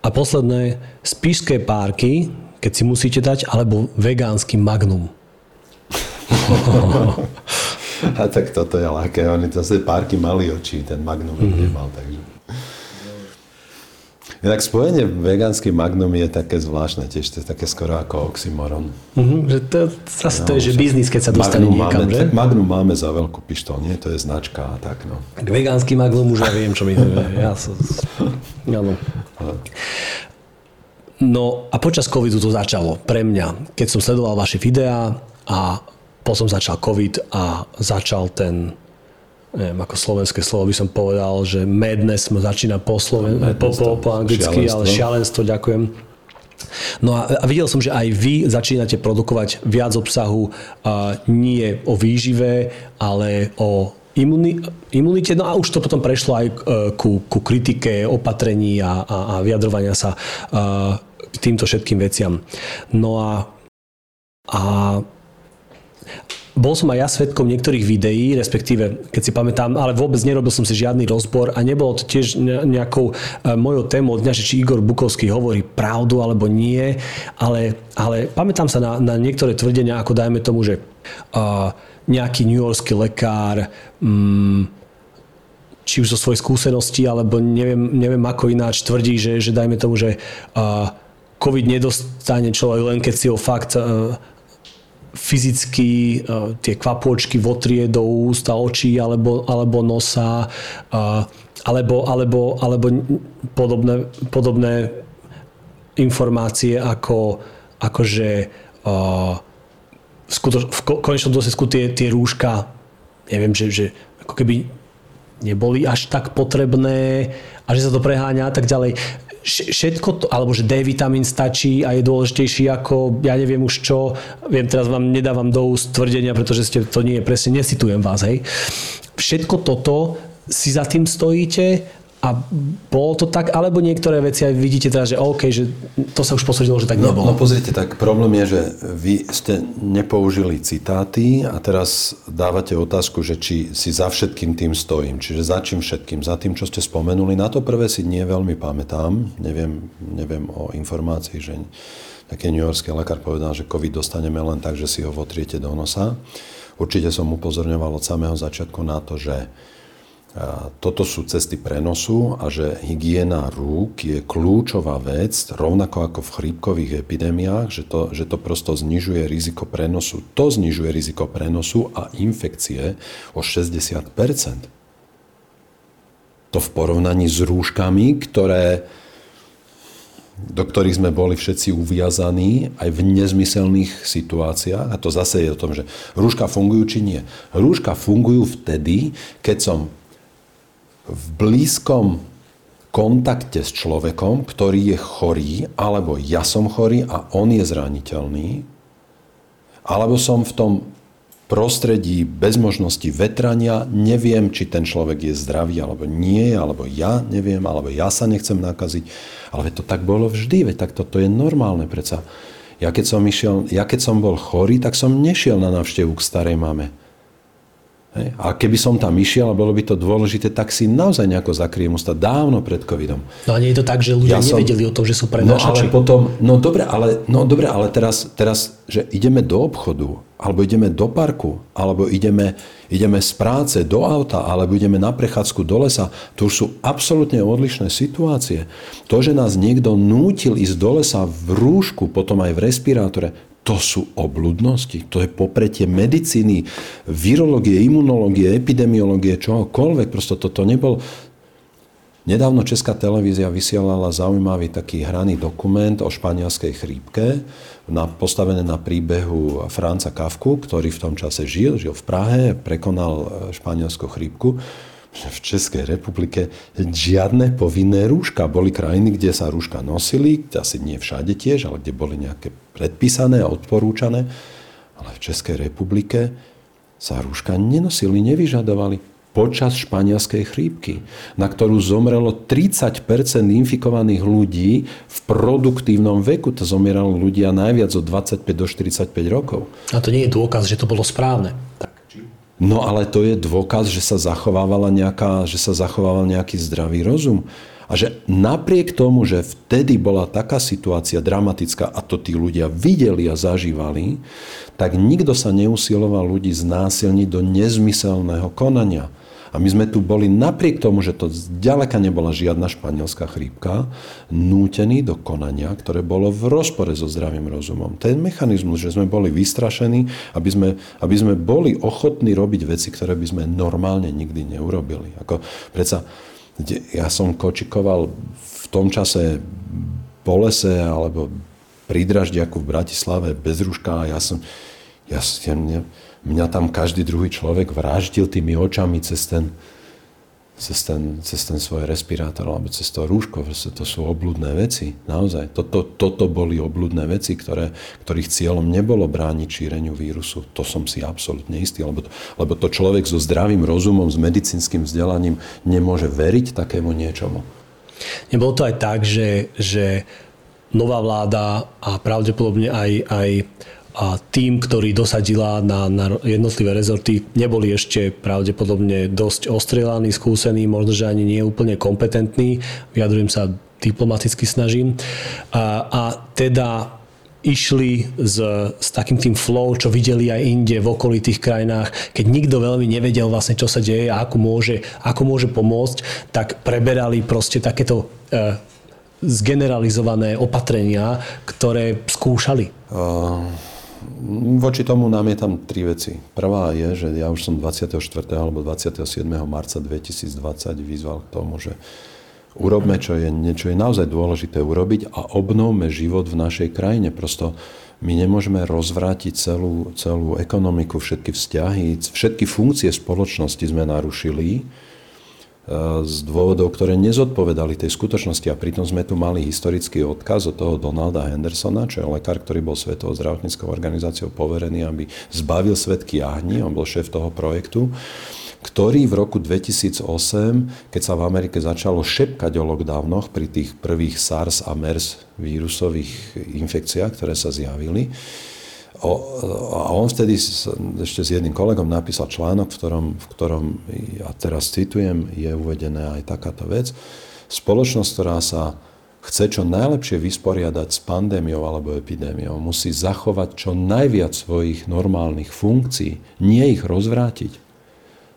A posledné, spíšské párky, keď si musíte dať, alebo vegánsky magnum. A tak toto je ľahké. Oni zase párky mali oči, ten magnum mm-hmm. nemal, takže... Inak spojenie vegánsky magnum je také zvláštne tiež, to je také skoro ako oxymoron. Mm-hmm, že to, zase no, to je, že biznis, keď sa dostane magnum niekam, máme, že? Magnum máme za veľkú pištol, nie? To je značka a tak, no. K vegánsky magnum už ja viem, čo mi to je. Ja som, no. no a počas covidu to začalo pre mňa, keď som sledoval vaše videá a potom začal covid a začal ten neviem, ako slovenské slovo by som povedal, že madness začína po, sloven, po, po, po anglicky, šialenstvo. ale šialenstvo, ďakujem. No a, videl som, že aj vy začínate produkovať viac obsahu a nie o výžive, ale o imuni, imunite. No a už to potom prešlo aj e, ku, ku kritike, opatrení a, a, a vyjadrovania sa a, k týmto všetkým veciam. No a, a bol som aj ja svetkom niektorých videí, respektíve, keď si pamätám, ale vôbec nerobil som si žiadny rozbor a nebolo to tiež nejakou e, mojou témou dňa, že či Igor Bukovský hovorí pravdu alebo nie, ale, ale pamätám sa na, na niektoré tvrdenia, ako dajme tomu, že uh, nejaký newyorský lekár um, či už zo svojej skúsenosti, alebo neviem, neviem ako ináč tvrdí, že, že dajme tomu, že uh, COVID nedostane človek len keď si ho fakt uh, fyzicky uh, tie kvapôčky votrie do úst a očí alebo, alebo nosa uh, alebo, alebo, alebo podobné, podobné informácie ako, ako že uh, v, skutoč, v konečnom dôsledku tie, tie rúška neviem, že, že ako keby neboli až tak potrebné a že sa to preháňa a tak ďalej všetko to, alebo že D vitamín stačí a je dôležitejší ako, ja neviem už čo, viem, teraz vám nedávam do úst tvrdenia, pretože ste, to nie je presne, nesitujem vás, hej. Všetko toto si za tým stojíte a bolo to tak, alebo niektoré veci aj vidíte teraz, že OK, že to sa už posvedilo, že tak no, nebolo. No, no pozrite, tak problém je, že vy ste nepoužili citáty a teraz dávate otázku, že či si za všetkým tým stojím. Čiže za čím všetkým? Za tým, čo ste spomenuli. Na to prvé si nie veľmi pamätám. Neviem, neviem o informácii, že taký Yorkský lekár povedal, že COVID dostaneme len tak, že si ho votriete do nosa. Určite som upozorňoval od samého začiatku na to, že toto sú cesty prenosu a že hygiena rúk je kľúčová vec, rovnako ako v chrípkových epidémiách, že to, že to prosto znižuje riziko prenosu. To znižuje riziko prenosu a infekcie o 60% To v porovnaní s rúškami, ktoré, do ktorých sme boli všetci uviazaní aj v nezmyselných situáciách. A to zase je o tom, že rúška fungujú či nie. Rúška fungujú vtedy, keď som v blízkom kontakte s človekom, ktorý je chorý, alebo ja som chorý a on je zraniteľný, alebo som v tom prostredí bez možnosti vetrania, neviem, či ten človek je zdravý alebo nie, alebo ja neviem, alebo ja sa nechcem nakaziť. Ale to tak bolo vždy, veď tak toto je normálne predsa. Ja keď, som išiel, ja keď som bol chorý, tak som nešiel na návštevu k starej mame. Hej. A keby som tam išiel a bolo by to dôležité, tak si naozaj nejako zakriem ústa dávno pred covidom. No a nie je to tak, že ľudia ja nevedeli som... o tom, že sú prenášači? No ale potom, no dobre, ale, no dobre, ale teraz, teraz, že ideme do obchodu, alebo ideme do parku, alebo ideme, ideme z práce do auta, alebo ideme na prechádzku do lesa, to už sú absolútne odlišné situácie. To, že nás niekto nútil ísť do lesa v rúšku, potom aj v respirátore, to sú obludnosti, to je popretie medicíny, virológie, imunológie, epidemiológie, čohokoľvek. Prosto toto nebol... Nedávno Česká televízia vysielala zaujímavý taký hraný dokument o španielskej chrípke, na, postavené na príbehu Franca Kafku, ktorý v tom čase žil, žil v Prahe, prekonal španielskú chrípku v Českej republike žiadne povinné rúška. Boli krajiny, kde sa rúška nosili, asi nie všade tiež, ale kde boli nejaké predpísané a odporúčané. Ale v Českej republike sa rúška nenosili, nevyžadovali počas španielskej chrípky, na ktorú zomrelo 30% infikovaných ľudí v produktívnom veku. To zomierali ľudia najviac od 25 do 45 rokov. A to nie je dôkaz, že to bolo správne. No ale to je dôkaz, že sa zachovávala nejaká, že sa zachovával nejaký zdravý rozum. A že napriek tomu, že vtedy bola taká situácia dramatická a to tí ľudia videli a zažívali, tak nikto sa neusiloval ľudí znásilniť do nezmyselného konania. A my sme tu boli napriek tomu, že to zďaleka nebola žiadna španielská chrípka, nútení do konania, ktoré bolo v rozpore so zdravým rozumom. Ten mechanizmus, že sme boli vystrašení, aby sme, aby sme boli ochotní robiť veci, ktoré by sme normálne nikdy neurobili. Ako, predsa, ja som kočikoval v tom čase po lese alebo pri Draždiaku v Bratislave bez ruška a ja som, ja, ja, mňa tam každý druhý človek vraždil tými očami cez ten, cez ten, cez ten svoj respirátor alebo cez to rúško. To sú obludné veci. Naozaj. Toto, toto boli obludné veci, ktoré, ktorých cieľom nebolo brániť šíreniu vírusu. To som si absolútne istý. Lebo to, lebo to človek so zdravým rozumom, s medicínskym vzdelaním nemôže veriť takému niečomu. Nebolo to aj tak, že, že nová vláda a pravdepodobne aj, aj a tým, ktorý dosadila na, na jednotlivé rezorty, neboli ešte pravdepodobne dosť ostrelaní, skúsení, možno, že ani nie úplne kompetentní. Vyjadrujem sa diplomaticky snažím. A, a teda išli s, s takým tým flow, čo videli aj inde v okolitých krajinách, keď nikto veľmi nevedel vlastne, čo sa deje a ako môže, ako môže pomôcť, tak preberali proste takéto e, zgeneralizované opatrenia, ktoré skúšali. Uh Voči tomu namietam tri veci. Prvá je, že ja už som 24. alebo 27. marca 2020 vyzval k tomu, že urobme, čo je, čo je naozaj dôležité urobiť a obnovme život v našej krajine. Prosto my nemôžeme rozvrátiť celú, celú ekonomiku, všetky vzťahy, všetky funkcie spoločnosti sme narušili z dôvodov, ktoré nezodpovedali tej skutočnosti. A pritom sme tu mali historický odkaz od toho Donalda Hendersona, čo je lekár, ktorý bol Svetovou zdravotníckou organizáciou poverený, aby zbavil svet kiahni, on bol šéf toho projektu ktorý v roku 2008, keď sa v Amerike začalo šepkať o lockdownoch pri tých prvých SARS a MERS vírusových infekciách, ktoré sa zjavili, O, a on vtedy ešte s jedným kolegom napísal článok, v ktorom, v ktorom, ja teraz citujem, je uvedená aj takáto vec. Spoločnosť, ktorá sa chce čo najlepšie vysporiadať s pandémiou alebo epidémiou, musí zachovať čo najviac svojich normálnych funkcií, nie ich rozvrátiť.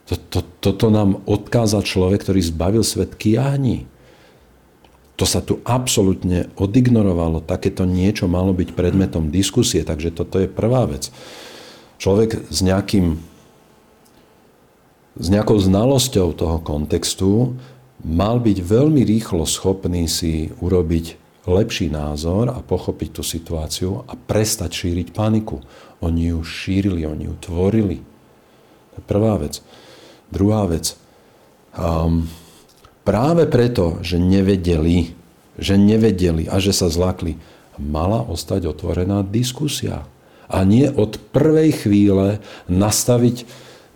Toto, toto nám odkázal človek, ktorý zbavil svet kiahní. To sa tu absolútne odignorovalo. Takéto niečo malo byť predmetom diskusie, takže toto je prvá vec. Človek s nejakým s nejakou znalosťou toho kontextu mal byť veľmi rýchlo schopný si urobiť lepší názor a pochopiť tú situáciu a prestať šíriť paniku. Oni ju šírili, oni ju tvorili. To je prvá vec. Druhá vec. Um, práve preto, že nevedeli, že nevedeli a že sa zlakli, mala ostať otvorená diskusia. A nie od prvej chvíle nastaviť,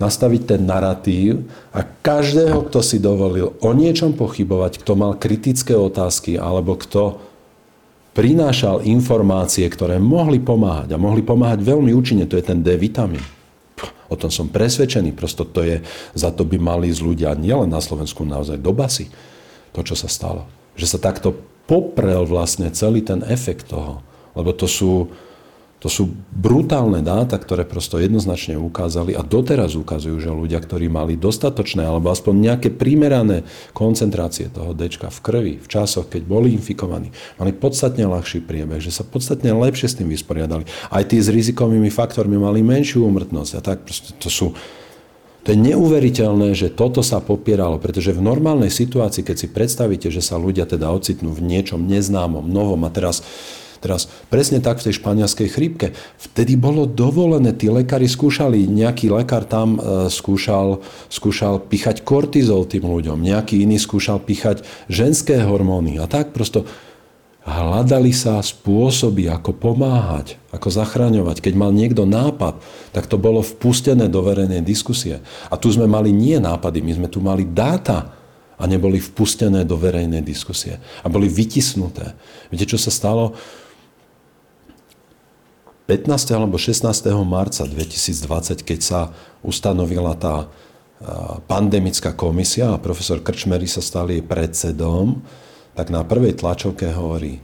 nastaviť ten narratív a každého, kto si dovolil o niečom pochybovať, kto mal kritické otázky alebo kto prinášal informácie, ktoré mohli pomáhať a mohli pomáhať veľmi účinne, to je ten D vitamín O tom som presvedčený. Prosto to je, za to by mali z ľudia nielen na Slovensku naozaj do basy. To, čo sa stalo. Že sa takto poprel vlastne celý ten efekt toho. Lebo to sú, to sú brutálne dáta, ktoré prosto jednoznačne ukázali a doteraz ukazujú, že ľudia, ktorí mali dostatočné alebo aspoň nejaké primerané koncentrácie toho D v krvi v časoch, keď boli infikovaní, mali podstatne ľahší priebeh, že sa podstatne lepšie s tým vysporiadali. Aj tí s rizikovými faktormi mali menšiu úmrtnosť a tak proste to sú to je neuveriteľné, že toto sa popieralo, pretože v normálnej situácii, keď si predstavíte, že sa ľudia teda ocitnú v niečom neznámom, novom a teraz Teraz presne tak v tej španielskej chrípke. Vtedy bolo dovolené, tí lekári skúšali, nejaký lekár tam e, skúšal, skúšal píchať kortizol tým ľuďom, nejaký iný skúšal píchať ženské hormóny a tak prosto hľadali sa spôsoby, ako pomáhať, ako zachraňovať. Keď mal niekto nápad, tak to bolo vpustené do verejnej diskusie. A tu sme mali nie nápady, my sme tu mali dáta a neboli vpustené do verejnej diskusie. A boli vytisnuté. Viete, čo sa stalo? 15. alebo 16. marca 2020, keď sa ustanovila tá pandemická komisia a profesor Krčmery sa stal jej predsedom, tak na prvej tlačovke hovorí,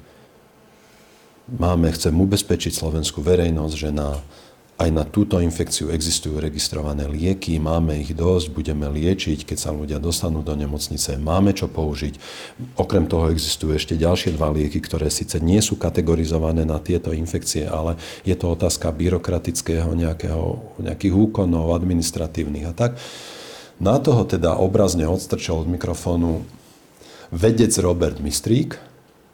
máme, chcem ubezpečiť slovenskú verejnosť, že na aj na túto infekciu existujú registrované lieky, máme ich dosť, budeme liečiť, keď sa ľudia dostanú do nemocnice, máme čo použiť. Okrem toho existujú ešte ďalšie dva lieky, ktoré síce nie sú kategorizované na tieto infekcie, ale je to otázka byrokratického nejakého, nejakých úkonov administratívnych a tak. Na toho teda obrazne odstrčil od mikrofónu vedec Robert Mistrík,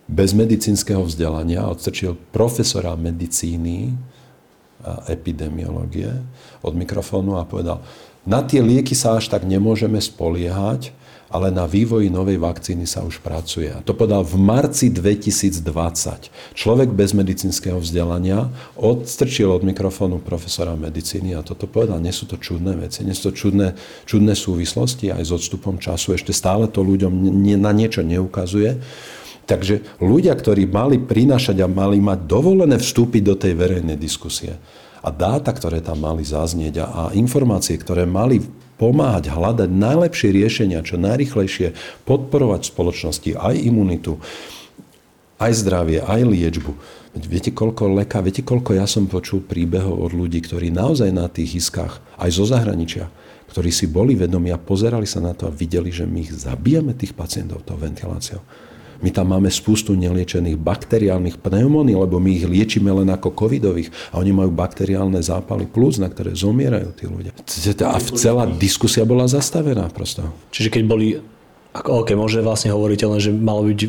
bez medicínskeho vzdelania, odstrčil profesora medicíny epidemiológie od mikrofónu a povedal, na tie lieky sa až tak nemôžeme spoliehať, ale na vývoji novej vakcíny sa už pracuje. A to povedal v marci 2020. Človek bez medicínskeho vzdelania odstrčil od mikrofónu profesora medicíny a toto povedal. Nie sú to čudné veci, nie sú to čudné, čudné súvislosti aj s odstupom času. Ešte stále to ľuďom na niečo neukazuje. Takže ľudia, ktorí mali prinášať a mali mať dovolené vstúpiť do tej verejnej diskusie a dáta, ktoré tam mali zaznieť a, a informácie, ktoré mali pomáhať hľadať najlepšie riešenia, čo najrychlejšie podporovať spoločnosti aj imunitu, aj zdravie, aj liečbu. Viete, koľko leka, viete, koľko ja som počul príbehov od ľudí, ktorí naozaj na tých iskách, aj zo zahraničia, ktorí si boli vedomí a pozerali sa na to a videli, že my ich zabijame tých pacientov tou ventiláciou. My tam máme spustu neliečených bakteriálnych pneumónií, lebo my ich liečíme len ako covidových a oni majú bakteriálne zápaly plus, na ktoré zomierajú tí ľudia. A celá diskusia bola zastavená prosto. Čiže keď boli OK, môže vlastne hovoríte len, že malo byť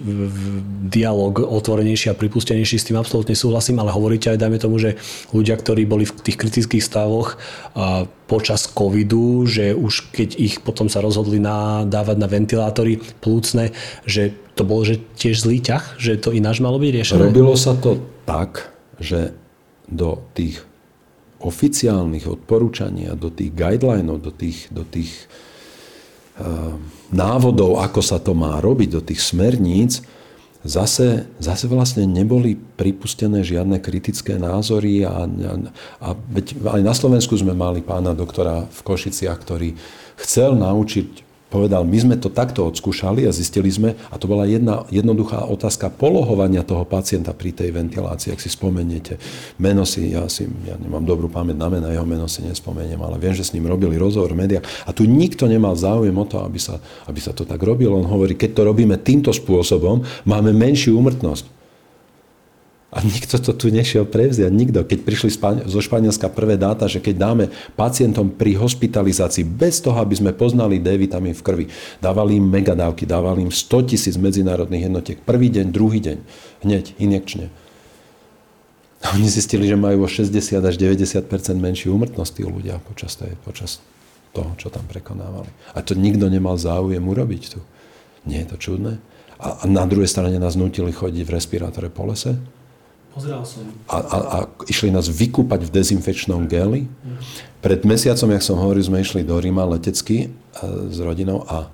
dialog otvorenejší a pripustenejší, s tým absolútne súhlasím, ale hovoríte aj, dajme tomu, že ľudia, ktorí boli v tých kritických stavoch a počas covidu, že už keď ich potom sa rozhodli na, dávať na ventilátory plúcne, že to bolo že tiež zlý ťah, že to ináč malo byť riešené? Robilo sa to tak, že do tých oficiálnych odporúčaní a do tých guidelinov, do tých, do tých uh, návodov, ako sa to má robiť, do tých smerníc, zase, zase vlastne neboli pripustené žiadne kritické názory a, a, a veď aj na Slovensku sme mali pána doktora v Košiciach, ktorý chcel naučiť povedal, my sme to takto odskúšali a zistili sme, a to bola jedna jednoduchá otázka polohovania toho pacienta pri tej ventilácii, ak si spomeniete. Meno si, ja, si, ja nemám dobrú pamäť na mena, jeho meno si nespomeniem, ale viem, že s ním robili rozhovor v médiách a tu nikto nemal záujem o to, aby sa, aby sa to tak robilo. On hovorí, keď to robíme týmto spôsobom, máme menšiu úmrtnosť. A nikto to tu nešiel prevziať, nikto. Keď prišli zo Španielska prvé dáta, že keď dáme pacientom pri hospitalizácii bez toho, aby sme poznali D vitamín v krvi, dávali im megadávky, dávali im 100 tisíc medzinárodných jednotiek. Prvý deň, druhý deň, hneď, injekčne. A oni zistili, že majú o 60 až 90 menšiu úmrtnosť tí ľudia počas, tej, počas toho, čo tam prekonávali. A to nikto nemal záujem urobiť tu. Nie je to čudné? A na druhej strane nás nutili chodiť v respirátore po lese? Pozeral som. A, a, a išli nás vykúpať v dezinfekčnom geli. Pred mesiacom, jak som hovoril, sme išli do Ríma letecky s rodinou a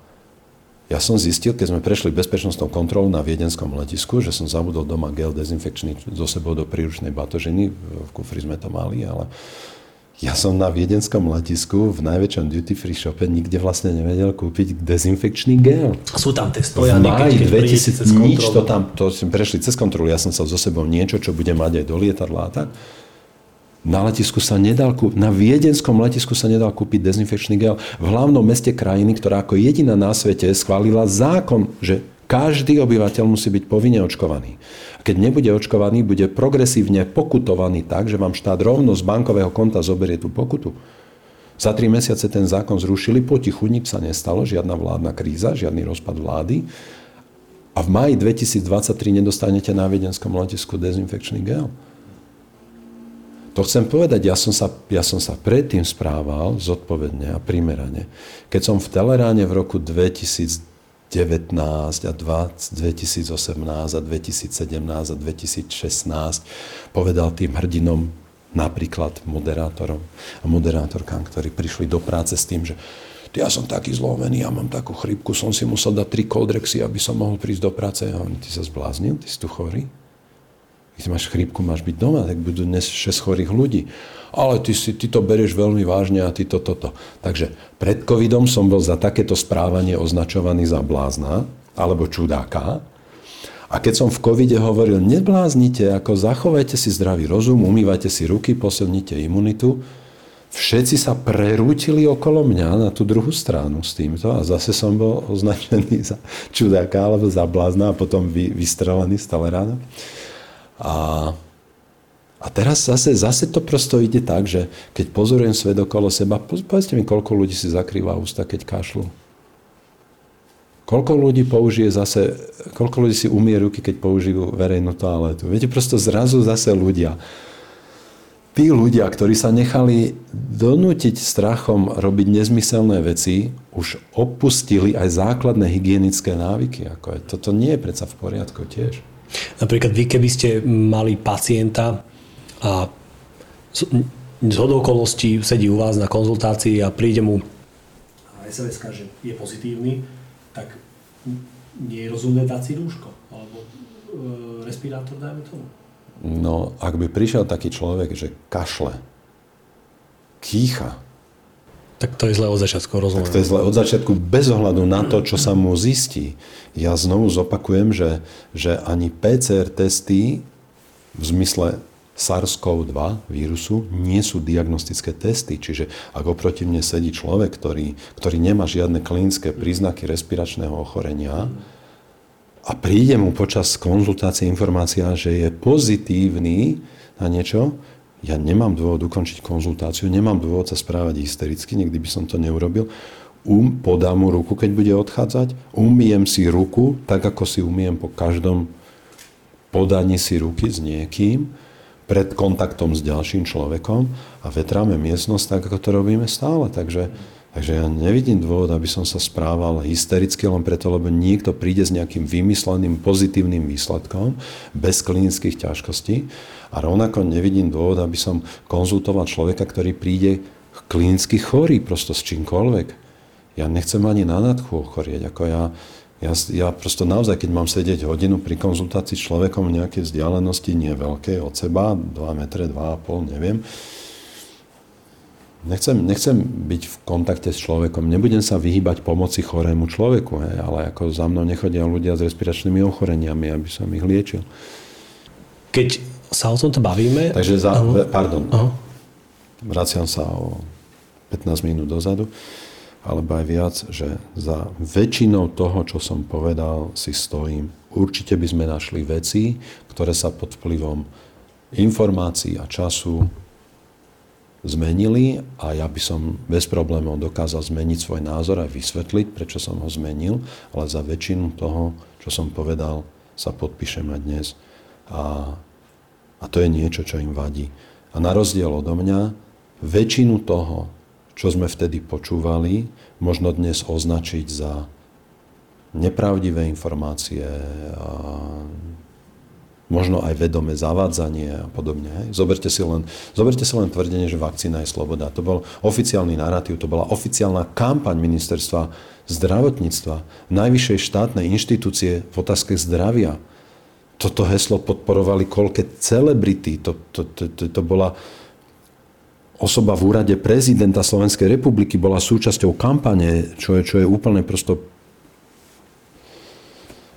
ja som zistil, keď sme prešli bezpečnostnou kontrolu na viedenskom letisku, že som zabudol doma gel dezinfekčný zo sebou do príručnej batožiny. V kufri sme to mali, ale ja som na viedenskom letisku v najväčšom duty free shope nikde vlastne nevedel kúpiť dezinfekčný gel. Sú tam tie stojany, v máji 2000 nič to tam, to sme prešli cez kontrolu, ja som sa so sebou niečo, čo bude mať aj do lietadla a tak. Na letisku sa nedal kúpiť, na viedenskom letisku sa nedal kúpiť dezinfekčný gel. V hlavnom meste krajiny, ktorá ako jediná na svete schválila zákon, že každý obyvateľ musí byť povinne očkovaný. Keď nebude očkovaný, bude progresívne pokutovaný tak, že vám štát rovno z bankového konta zoberie tú pokutu. Za tri mesiace ten zákon zrušili, potichu nič sa nestalo, žiadna vládna kríza, žiadny rozpad vlády. A v maji 2023 nedostanete na viedenskom letisku dezinfekčný gel. To chcem povedať, ja som, sa, ja som sa predtým správal zodpovedne a primerane. Keď som v Teleráne v roku 2000 19 a 20, 2018 a 2017 a 2016 povedal tým hrdinom, napríklad moderátorom a moderátorkám, ktorí prišli do práce s tým, že ja som taký zlomený, ja mám takú chrypku, som si musel dať tri koldrexy, aby som mohol prísť do práce. A oni, ty sa zbláznil, ty si tu chorý? Keď máš chrípku, máš byť doma, tak budú dnes 6 chorých ľudí. Ale ty, si, ty to berieš veľmi vážne a ty to, toto. Takže pred covidom som bol za takéto správanie označovaný za blázna alebo čudáka. A keď som v covide hovoril, nebláznite, ako zachovajte si zdravý rozum, umývajte si ruky, posilnite imunitu, všetci sa prerútili okolo mňa na tú druhú stranu s týmto a zase som bol označený za čudáka alebo za blázna a potom vy, vystrelený stále ráno. A, a teraz zase, zase to prosto ide tak, že keď pozorujem svet okolo seba, povedzte mi, koľko ľudí si zakrýva ústa, keď kašľú. Koľko ľudí použije zase, koľko ľudí si umie ruky, keď použijú verejnú toaletu. Viete, prosto zrazu zase ľudia. Tí ľudia, ktorí sa nechali donútiť strachom robiť nezmyselné veci, už opustili aj základné hygienické návyky. Ako je. Toto nie je predsa v poriadku tiež. Napríklad vy, keby ste mali pacienta a z okolností sedí u vás na konzultácii a príde mu a SMS že je pozitívny, tak nie je rozumné dať si rúško alebo e, respirátor, dajme tomu. No, ak by prišiel taký človek, že kašle, kýcha, tak to je zle od začiatku, rozumiem. Tak to je zle od začiatku, bez ohľadu na to, čo sa mu zistí. Ja znovu zopakujem, že, že ani PCR testy v zmysle SARS-CoV-2 vírusu nie sú diagnostické testy. Čiže ak oproti mne sedí človek, ktorý, ktorý nemá žiadne klinické príznaky respiračného ochorenia a príde mu počas konzultácie informácia, že je pozitívny na niečo, ja nemám dôvod ukončiť konzultáciu, nemám dôvod sa správať hystericky, nikdy by som to neurobil. Um, podám mu ruku, keď bude odchádzať, umiem si ruku, tak ako si umiem po každom podaní si ruky s niekým, pred kontaktom s ďalším človekom a vetráme miestnosť tak, ako to robíme stále. Takže, takže ja nevidím dôvod, aby som sa správal hystericky len preto, lebo niekto príde s nejakým vymysleným pozitívnym výsledkom bez klinických ťažkostí a rovnako nevidím dôvod, aby som konzultoval človeka, ktorý príde klinicky chorý prosto s čímkoľvek. Ja nechcem ani na nadchu ochorieť. Ako ja, ja, ja prosto naozaj, keď mám sedieť hodinu pri konzultácii s človekom v nejakej vzdialenosti, nie veľké od seba, 2 metre, 2,5, neviem, Nechcem, nechcem byť v kontakte s človekom, nebudem sa vyhýbať pomoci chorému človeku, hej, ale ako za mnou nechodia ľudia s respiračnými ochoreniami, aby som ich liečil. Keď sa o tomto bavíme... Takže za, uh-huh. pardon, uh-huh. vraciam sa o 15 minút dozadu alebo aj viac, že za väčšinou toho, čo som povedal, si stojím. Určite by sme našli veci, ktoré sa pod vplyvom informácií a času zmenili a ja by som bez problémov dokázal zmeniť svoj názor a vysvetliť, prečo som ho zmenil, ale za väčšinu toho, čo som povedal, sa podpíšem aj dnes. A, a to je niečo, čo im vadí. A na rozdiel odo mňa, väčšinu toho, čo sme vtedy počúvali, možno dnes označiť za nepravdivé informácie, možno aj vedomé zavádzanie a podobne. Hej. Zoberte, si len, zoberte si len tvrdenie, že vakcína je sloboda. To bol oficiálny narratív, to bola oficiálna kampaň ministerstva zdravotníctva, najvyššej štátnej inštitúcie v otázke zdravia. Toto heslo podporovali koľké celebrity. To, to, to, to, to bola osoba v úrade prezidenta Slovenskej republiky bola súčasťou kampane, čo je, čo je úplne prosto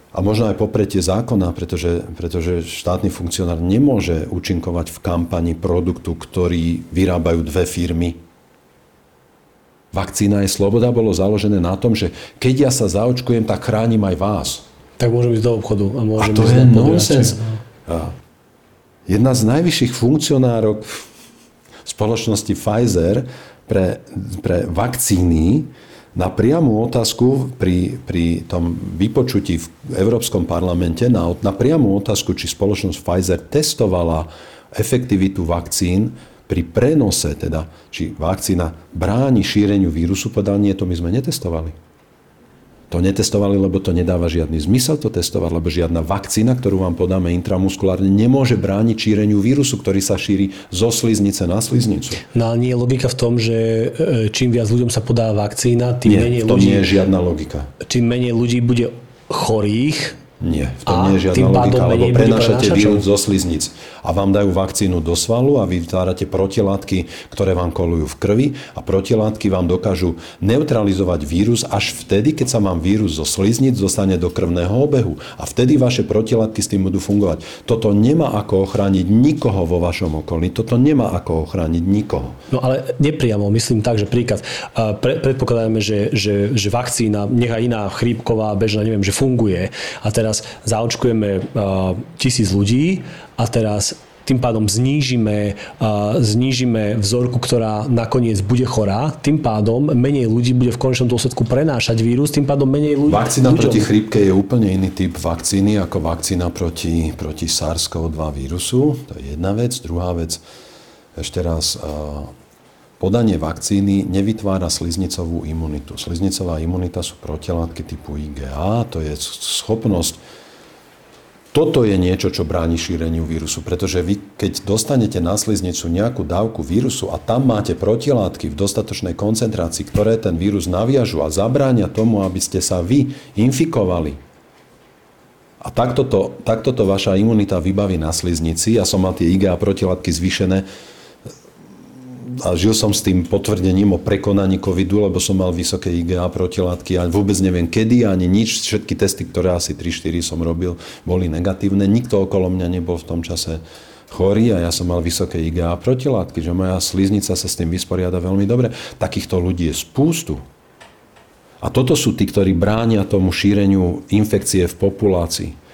a možno aj popretie zákona, pretože, pretože štátny funkcionár nemôže účinkovať v kampani produktu, ktorý vyrábajú dve firmy. Vakcína je sloboda bolo založené na tom, že keď ja sa zaočkujem, tak chránim aj vás. Tak môžem ísť do obchodu. A, môžem a to je nonsens. Jedna z najvyšších funkcionárok spoločnosti Pfizer pre, pre vakcíny na priamu otázku pri, pri tom vypočutí v Európskom parlamente, na, na priamu otázku, či spoločnosť Pfizer testovala efektivitu vakcín pri prenose, teda, či vakcína bráni šíreniu vírusu, povedal, nie, to my sme netestovali. To netestovali, lebo to nedáva žiadny zmysel to testovať, lebo žiadna vakcína, ktorú vám podáme intramuskulárne, nemôže brániť šíreniu vírusu, ktorý sa šíri zo sliznice na sliznicu. No ale nie je logika v tom, že e, čím viac ľuďom sa podá vakcína, tým nie, menej to ľudí... nie je žiadna logika. Čím menej ľudí bude chorých, Nie, v tom a nie je žiadna logika, lebo prenášate vírus zo sliznic a vám dajú vakcínu do svalu a vy vytvárate protilátky, ktoré vám kolujú v krvi a protilátky vám dokážu neutralizovať vírus až vtedy, keď sa vám vírus zo sliznic dostane do krvného obehu. A vtedy vaše protilátky s tým budú fungovať. Toto nemá ako ochrániť nikoho vo vašom okolí, toto nemá ako ochrániť nikoho. No ale nepriamo, myslím tak, že príklad, pre, predpokladáme, že, že, že vakcína, nechá iná chrípková, bežná, neviem, že funguje. A teraz teraz zaočkujeme tisíc ľudí a teraz tým pádom znížime, uh, znížime vzorku, ktorá nakoniec bude chorá, tým pádom menej ľudí bude v konečnom dôsledku prenášať vírus, tým pádom menej ľudí. Vakcína ľuďom. proti chrípke je úplne iný typ vakcíny ako vakcína proti, proti SARS-CoV-2 vírusu. To je jedna vec. Druhá vec, ešte raz, uh, podanie vakcíny nevytvára sliznicovú imunitu. Sliznicová imunita sú protilátky typu IgA, to je schopnosť toto je niečo, čo bráni šíreniu vírusu, pretože vy, keď dostanete na sliznicu nejakú dávku vírusu a tam máte protilátky v dostatočnej koncentrácii, ktoré ten vírus naviažu a zabránia tomu, aby ste sa vy infikovali, a takto to, takto to vaša imunita vybaví na sliznici, ja som mal tie IgA protilátky zvýšené a žil som s tým potvrdením o prekonaní covidu, lebo som mal vysoké IgA protilátky a vôbec neviem kedy ani nič. Všetky testy, ktoré asi 3-4 som robil, boli negatívne. Nikto okolo mňa nebol v tom čase chorý a ja som mal vysoké IgA protilátky, že moja sliznica sa s tým vysporiada veľmi dobre. Takýchto ľudí je spústu. A toto sú tí, ktorí bránia tomu šíreniu infekcie v populácii.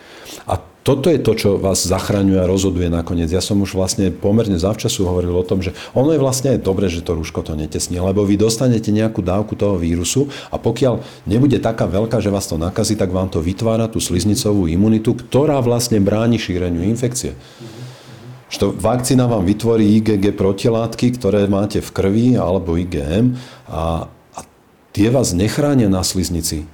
Toto je to, čo vás zachraňuje a rozhoduje nakoniec. Ja som už vlastne pomerne zavčasu hovoril o tom, že ono je vlastne aj dobre, že to rúško to netesní, lebo vy dostanete nejakú dávku toho vírusu a pokiaľ nebude taká veľká, že vás to nakazí, tak vám to vytvára tú sliznicovú imunitu, ktorá vlastne bráni šíreniu infekcie. Že vakcína vám vytvorí IgG protilátky, ktoré máte v krvi alebo IgM a, a tie vás nechránia na sliznici.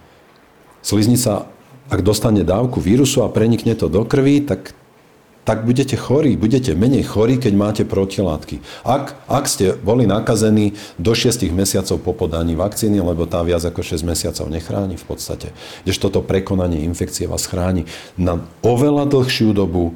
Sliznica ak dostane dávku vírusu a prenikne to do krvi, tak, tak budete chorí, budete menej chorí, keď máte protilátky. Ak, ak ste boli nakazení do 6 mesiacov po podaní vakcíny, lebo tá viac ako 6 mesiacov nechráni v podstate, kdežto toto prekonanie infekcie vás chráni na oveľa dlhšiu dobu,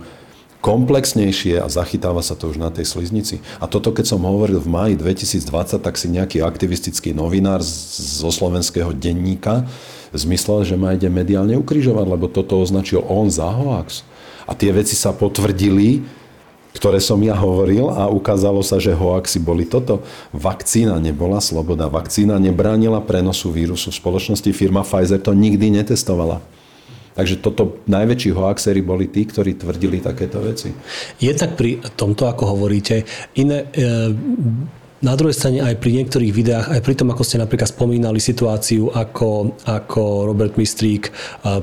komplexnejšie a zachytáva sa to už na tej sliznici. A toto, keď som hovoril v máji 2020, tak si nejaký aktivistický novinár zo slovenského denníka zmyslel, že ma ide mediálne ukrižovať, lebo toto označil on za hoax. A tie veci sa potvrdili, ktoré som ja hovoril a ukázalo sa, že hoaxy boli toto. Vakcína nebola sloboda. Vakcína nebránila prenosu vírusu. V spoločnosti firma Pfizer to nikdy netestovala. Takže toto najväčší hoaxery boli tí, ktorí tvrdili takéto veci. Je tak pri tomto, ako hovoríte, iné, e, na druhej strane aj pri niektorých videách, aj pri tom, ako ste napríklad spomínali situáciu, ako, ako Robert Mistrík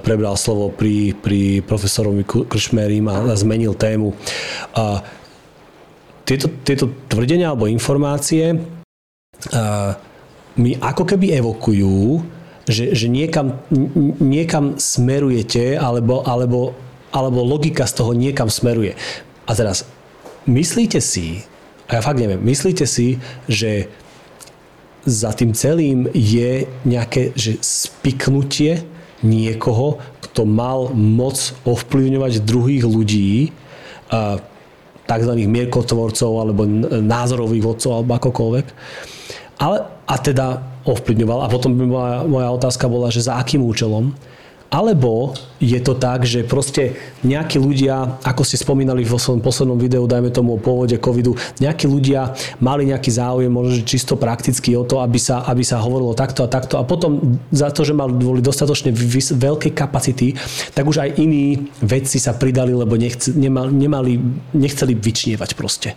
prebral slovo pri, pri profesorovi Kršmerim a zmenil tému. A tieto, tieto tvrdenia alebo informácie mi ako keby evokujú, že, že niekam, niekam smerujete, alebo, alebo, alebo logika z toho niekam smeruje. A teraz, myslíte si, a ja fakt neviem, myslíte si, že za tým celým je nejaké že spiknutie niekoho, kto mal moc ovplyvňovať druhých ľudí, tzv. mierkotvorcov alebo názorových vodcov alebo akokoľvek. Ale, a teda ovplyvňoval. A potom by moja, moja otázka bola, že za akým účelom. Alebo je to tak, že proste nejakí ľudia, ako ste spomínali vo svojom poslednom videu, dajme tomu o pôvode covidu, nejakí ľudia mali nejaký záujem, možno čisto prakticky o to, aby sa, aby sa hovorilo takto a takto a potom za to, že mali boli dostatočne vys- veľké kapacity, tak už aj iní vedci sa pridali, lebo nechce, nemali, nemali, nechceli vyčnievať proste.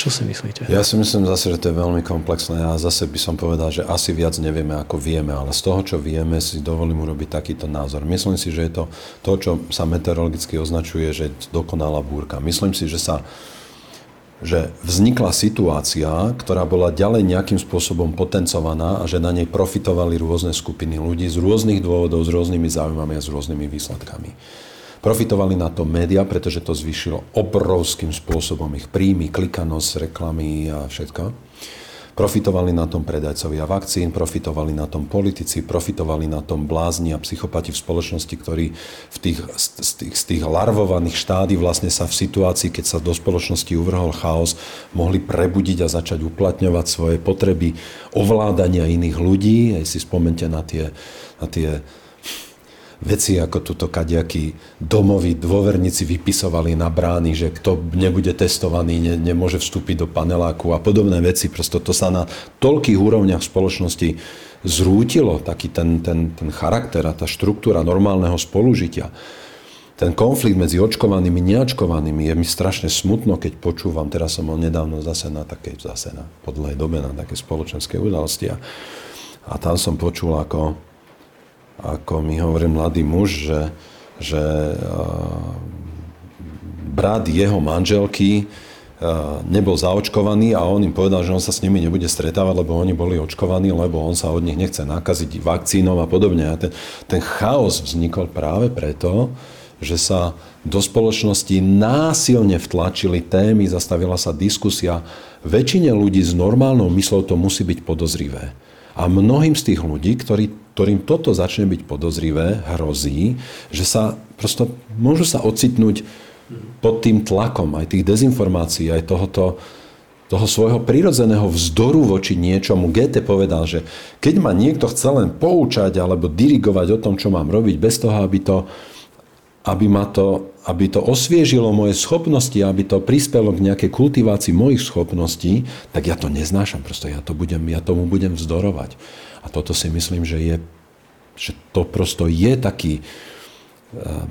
Čo si myslíte? Ja si myslím zase, že to je veľmi komplexné a zase by som povedal, že asi viac nevieme, ako vieme, ale z toho, čo vieme, si dovolím urobiť takýto názor. Myslím si, že je to to, čo sa meteorologicky označuje, že dokonalá búrka. Myslím si, že sa že vznikla situácia, ktorá bola ďalej nejakým spôsobom potencovaná a že na nej profitovali rôzne skupiny ľudí z rôznych dôvodov, s rôznymi záujmami a s rôznymi výsledkami. Profitovali na to média, pretože to zvýšilo obrovským spôsobom ich príjmy, klikanosť, reklamy a všetko. Profitovali na tom predajcovia vakcín, profitovali na tom politici, profitovali na tom blázni a psychopati v spoločnosti, ktorí v tých, z, tých, z tých larvovaných štádí vlastne sa v situácii, keď sa do spoločnosti uvrhol chaos, mohli prebudiť a začať uplatňovať svoje potreby ovládania iných ľudí. Aj si spomente na tie, na tie veci ako tuto kadejakí domoví dôverníci vypisovali na brány, že kto nebude testovaný, ne, nemôže vstúpiť do paneláku a podobné veci. Prosto to sa na toľkých úrovniach spoločnosti zrútilo, taký ten, ten, ten charakter a tá štruktúra normálneho spolužitia. Ten konflikt medzi očkovanými a neočkovanými je mi strašne smutno, keď počúvam, teraz som bol nedávno zase na takej, zase na podlej dobe, na také spoločenské udalosti a, a tam som počul, ako ako mi hovorí mladý muž, že, že brat jeho manželky nebol zaočkovaný a on im povedal, že on sa s nimi nebude stretávať, lebo oni boli očkovaní, lebo on sa od nich nechce nakaziť vakcínou a podobne. A ten, ten chaos vznikol práve preto, že sa do spoločnosti násilne vtlačili témy, zastavila sa diskusia. Väčšine ľudí s normálnou myslou to musí byť podozrivé. A mnohým z tých ľudí, ktorí, ktorým toto začne byť podozrivé, hrozí, že sa prosto môžu sa ocitnúť pod tým tlakom aj tých dezinformácií, aj tohoto, toho svojho prirodzeného vzdoru voči niečomu. GT povedal, že keď ma niekto chce len poučať alebo dirigovať o tom, čo mám robiť, bez toho, aby to, aby ma to, aby to osviežilo moje schopnosti, aby to prispelo k nejakej kultivácii mojich schopností, tak ja to neznášam. Prosto ja, to budem, ja tomu budem vzdorovať. A toto si myslím, že je, že to prosto je taký um,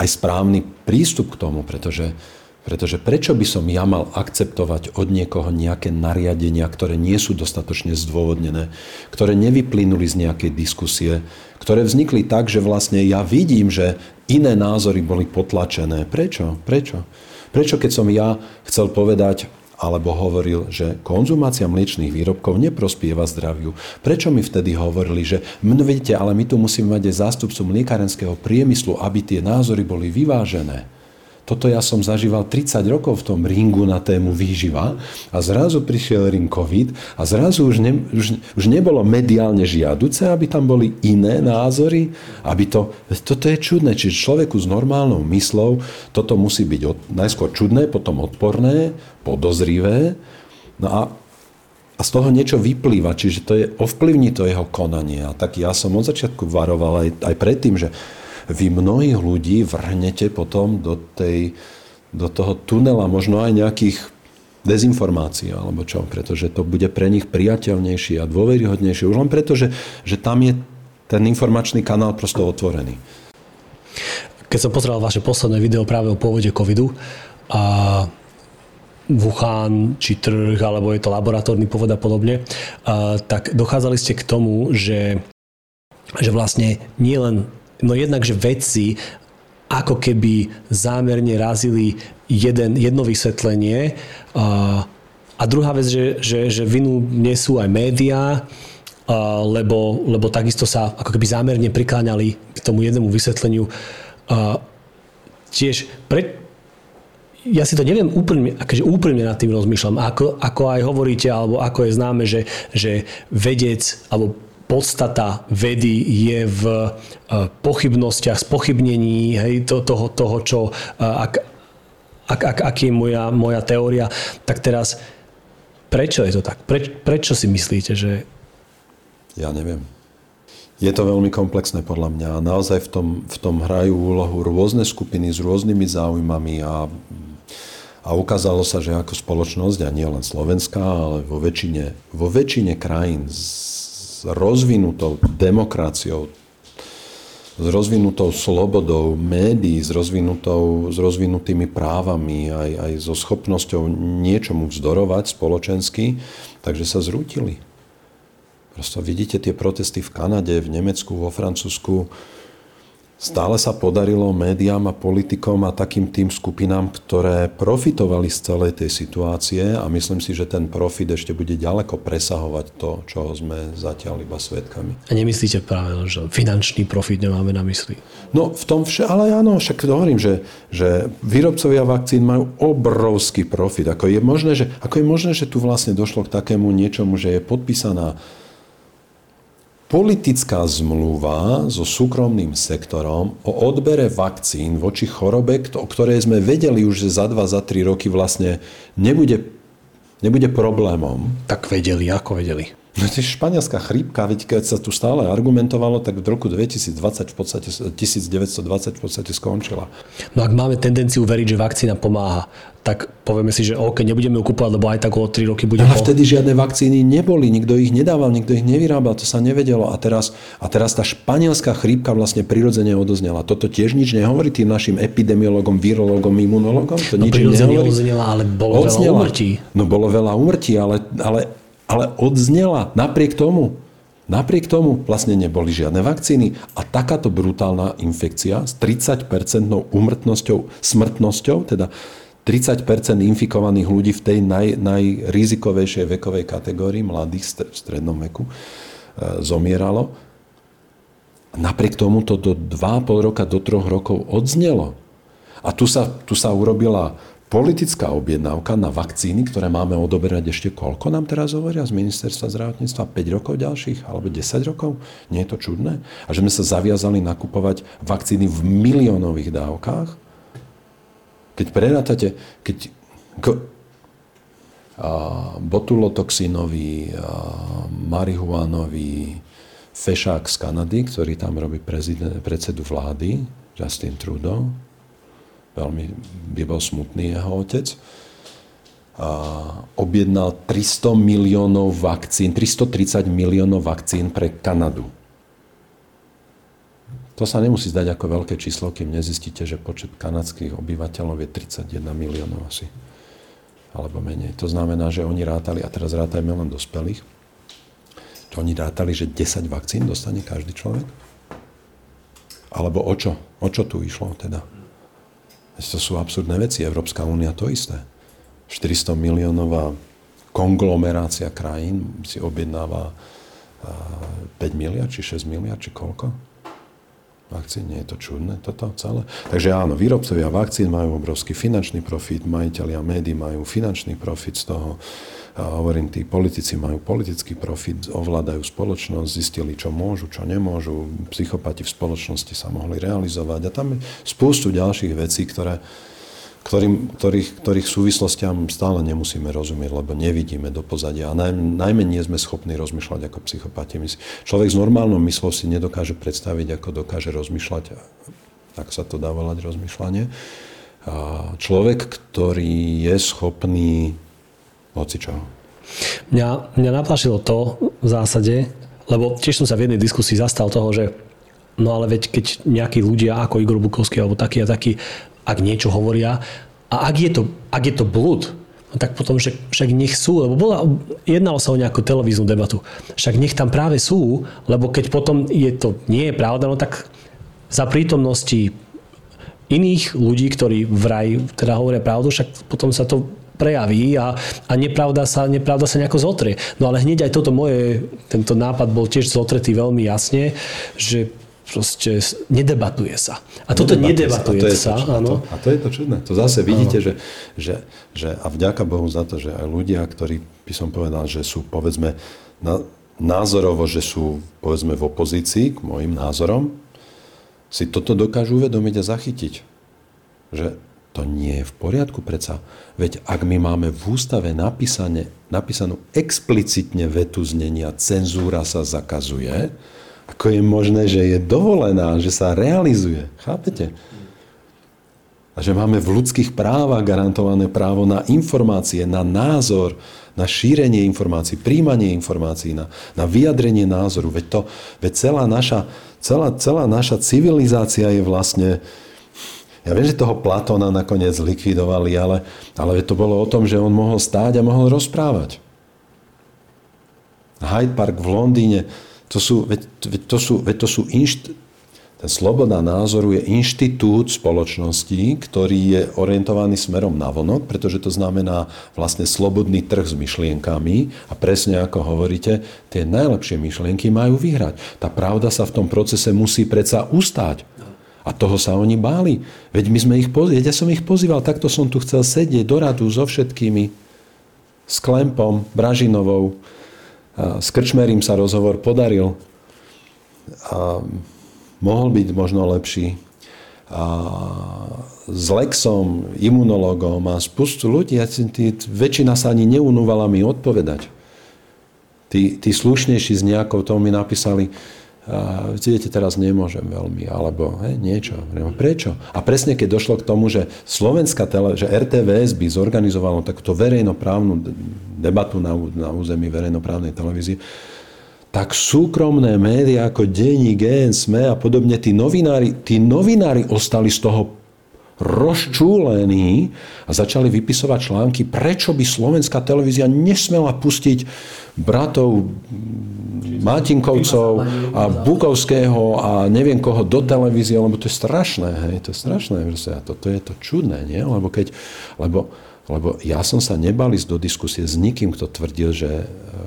aj správny prístup k tomu, pretože pretože prečo by som ja mal akceptovať od niekoho nejaké nariadenia, ktoré nie sú dostatočne zdôvodnené, ktoré nevyplynuli z nejakej diskusie, ktoré vznikli tak, že vlastne ja vidím, že iné názory boli potlačené. Prečo? Prečo? Prečo keď som ja chcel povedať alebo hovoril, že konzumácia mliečných výrobkov neprospieva zdraviu. Prečo mi vtedy hovorili, že mno vidíte, ale my tu musíme mať aj zástupcu mliekarenského priemyslu, aby tie názory boli vyvážené. Toto ja som zažíval 30 rokov v tom ringu na tému výživa a zrazu prišiel ring COVID a zrazu už, ne, už, už nebolo mediálne žiaduce, aby tam boli iné názory, aby to... Toto je čudné, čiže človeku s normálnou myslou toto musí byť od, najskôr čudné, potom odporné, podozrivé, no a a z toho niečo vyplýva, čiže to je, ovplyvní to jeho konanie. A tak ja som od začiatku varoval aj, aj predtým, že vy mnohých ľudí vrhnete potom do, tej, do toho tunela možno aj nejakých dezinformácií alebo čo, pretože to bude pre nich priateľnejšie a dôveryhodnejšie. Už len preto, že, že tam je ten informačný kanál prosto otvorený. Keď som pozeral vaše posledné video práve o pôvode covidu a Wuhan, či trh, alebo je to laboratórny pôvod a podobne, a, tak dochádzali ste k tomu, že, že vlastne nie len No jednak, že vedci ako keby zámerne razili jeden, jedno vysvetlenie a, a druhá vec, že, že, že vinu nesú aj médiá, a, lebo, lebo takisto sa ako keby zámerne prikláňali k tomu jednému vysvetleniu. A, tiež pre, ja si to neviem úplne, akože úplne nad tým rozmýšľam, ako, ako aj hovoríte, alebo ako je známe, že, že vedec, alebo podstata vedy je v e, pochybnostiach, spochybnení hej, to, toho, toho, čo, e, ak, ak, ak, aký je moja, moja teória, tak teraz prečo je to tak? Preč, prečo si myslíte, že... Ja neviem. Je to veľmi komplexné podľa mňa. Naozaj v tom, v tom hrajú úlohu rôzne skupiny s rôznymi záujmami a, a ukázalo sa, že ako spoločnosť, a nie len Slovenská, ale vo väčšine, vo väčšine krajín rozvinutou demokraciou, s rozvinutou slobodou médií, s, rozvinutou, s rozvinutými právami, aj, aj so schopnosťou niečomu vzdorovať spoločensky, takže sa zrútili. Prosto vidíte tie protesty v Kanade, v Nemecku, vo Francúzsku. Stále sa podarilo médiám a politikom a takým tým skupinám, ktoré profitovali z celej tej situácie a myslím si, že ten profit ešte bude ďaleko presahovať to, čo sme zatiaľ iba svetkami. A nemyslíte práve, že finančný profit nemáme na mysli? No v tom vše, ale áno, však hovorím, že, že výrobcovia vakcín majú obrovský profit. Ako je, možné, že, ako je možné, že tu vlastne došlo k takému niečomu, že je podpísaná politická zmluva so súkromným sektorom o odbere vakcín voči chorobe, o ktorej sme vedeli už, že za 2, za 3 roky vlastne nebude, nebude problémom. Tak vedeli, ako vedeli? No je španielská chrípka, veď keď sa tu stále argumentovalo, tak v roku 2020 v podstate, 1920 v podstate skončila. No ak máme tendenciu veriť, že vakcína pomáha, tak povieme si, že OK, nebudeme ju kúpovať, lebo aj tak o 3 roky bude... Ale po... vtedy žiadne vakcíny neboli, nikto ich nedával, nikto ich nevyrábal, to sa nevedelo. A teraz, a teraz tá španielská chrípka vlastne prirodzene odoznela. Toto tiež nič nehovorí tým našim epidemiologom, virologom, imunologom? To no, nič nehovorí. Odoznela, ale bolo Odznela. veľa umrtí. No bolo veľa umrtí, ale, ale ale odznela napriek tomu. Napriek tomu vlastne neboli žiadne vakcíny a takáto brutálna infekcia s 30-percentnou umrtnosťou, smrtnosťou, teda 30% infikovaných ľudí v tej naj, najrizikovejšej vekovej kategórii, mladých v strednom veku, e, zomieralo. Napriek tomu to do 2,5 roka, do 3 rokov odznelo. A tu sa, tu sa urobila politická objednávka na vakcíny, ktoré máme odoberať ešte koľko nám teraz hovoria z ministerstva zdravotníctva? 5 rokov ďalších? Alebo 10 rokov? Nie je to čudné? A že sme sa zaviazali nakupovať vakcíny v miliónových dávkach? Keď prerátate, keď botulotoxinový, a marihuánový fešák z Kanady, ktorý tam robí predsedu vlády, Justin Trudeau, veľmi bol smutný jeho otec, a objednal 300 miliónov vakcín, 330 miliónov vakcín pre Kanadu. To sa nemusí zdať ako veľké číslo, kým nezistíte, že počet kanadských obyvateľov je 31 miliónov asi. Alebo menej. To znamená, že oni rátali, a teraz rátajme len dospelých, to oni rátali, že 10 vakcín dostane každý človek? Alebo o čo? O čo tu išlo teda? To sú absurdné veci. Európska únia to isté. 400 miliónová konglomerácia krajín si objednáva 5 miliard, či 6 miliard, či koľko? Vakcín, nie je to čudné toto celé? Takže áno, výrobcovia vakcín majú obrovský finančný profit, majiteľia médií majú finančný profit z toho. A hovorím, tí politici majú politický profit, ovládajú spoločnosť, zistili, čo môžu, čo nemôžu. Psychopati v spoločnosti sa mohli realizovať. A tam je spústu ďalších vecí, ktoré, ktorým, ktorých, ktorých súvislostiam stále nemusíme rozumieť, lebo nevidíme do pozadia. A najmä, najmä nie sme schopní rozmýšľať ako psychopati. Človek s normálnou myslou si nedokáže predstaviť, ako dokáže rozmýšľať, ak sa to dá volať rozmýšľanie. A človek, ktorý je schopný hoci čo. Mňa, mňa naplašilo to v zásade, lebo tiež som sa v jednej diskusii zastal toho, že no ale veď keď nejakí ľudia ako Igor Bukovský alebo taký a taký, ak niečo hovoria a ak je to, ak je to blúd, no tak potom však, však nech sú, lebo bola, jednalo sa o nejakú televíznu debatu. Však nech tam práve sú, lebo keď potom je to nie je pravda, no tak za prítomnosti iných ľudí, ktorí vraj teda hovoria pravdu, však potom sa to prejaví a, a nepravda, sa, nepravda sa nejako zotrie. No ale hneď aj toto moje, tento nápad bol tiež zotretý veľmi jasne, že proste nedebatuje sa. A toto nedebatuje, nedebatuje sa. sa áno. A, to, a to je to čudné. To zase vidíte, že, že, že a vďaka Bohu za to, že aj ľudia, ktorí by som povedal, že sú povedzme na, názorovo, že sú povedzme v opozícii k môjim názorom, si toto dokážu uvedomiť a zachytiť. Že to nie je v poriadku predsa. Veď ak my máme v ústave napísané, napísanú explicitne vetu znenia cenzúra sa zakazuje, ako je možné, že je dovolená, že sa realizuje. Chápete? A že máme v ľudských právach garantované právo na informácie, na názor, na šírenie informácií, príjmanie informácií, na, na vyjadrenie názoru. Veď, to, veď celá, naša, celá, celá naša civilizácia je vlastne ja viem, že toho Platóna nakoniec likvidovali, ale, ale to bolo o tom, že on mohol stáť a mohol rozprávať. Hyde Park v Londýne, to sú, veď, veď to sú, veď to sú inšt, ten sloboda názoru je inštitút spoločnosti, ktorý je orientovaný smerom na vonok, pretože to znamená vlastne slobodný trh s myšlienkami a presne ako hovoríte, tie najlepšie myšlienky majú vyhrať. Tá pravda sa v tom procese musí predsa ustáť. A toho sa oni báli. Veď my sme ich, veď ja som ich pozýval, takto som tu chcel sedieť do radu so všetkými, s Klempom, Bražinovou, s Krčmerím sa rozhovor podaril. A mohol byť možno lepší. A s Lexom, imunologom a spustu ľudí, tí, väčšina sa ani neunúvala mi odpovedať. Tí, tí slušnejší z nejakou tomu mi napísali, viete, teraz nemôžem veľmi, alebo hej, niečo. Prečo? A presne keď došlo k tomu, že Slovenská tele, že RTVS by zorganizovalo takúto verejnoprávnu debatu na, na území verejnoprávnej televízie, tak súkromné médiá ako Denní, GN, SME a podobne, tí novinári, tí novinári ostali z toho rozčúlení a začali vypisovať články, prečo by slovenská televízia nesmela pustiť bratov Matinkovcov a Bukovského a neviem koho do televízie, lebo to je strašné, hej, to je strašné, a toto je to čudné, nie? Lebo keď, lebo lebo ja som sa nebal ísť do diskusie s nikým, kto tvrdil, že e,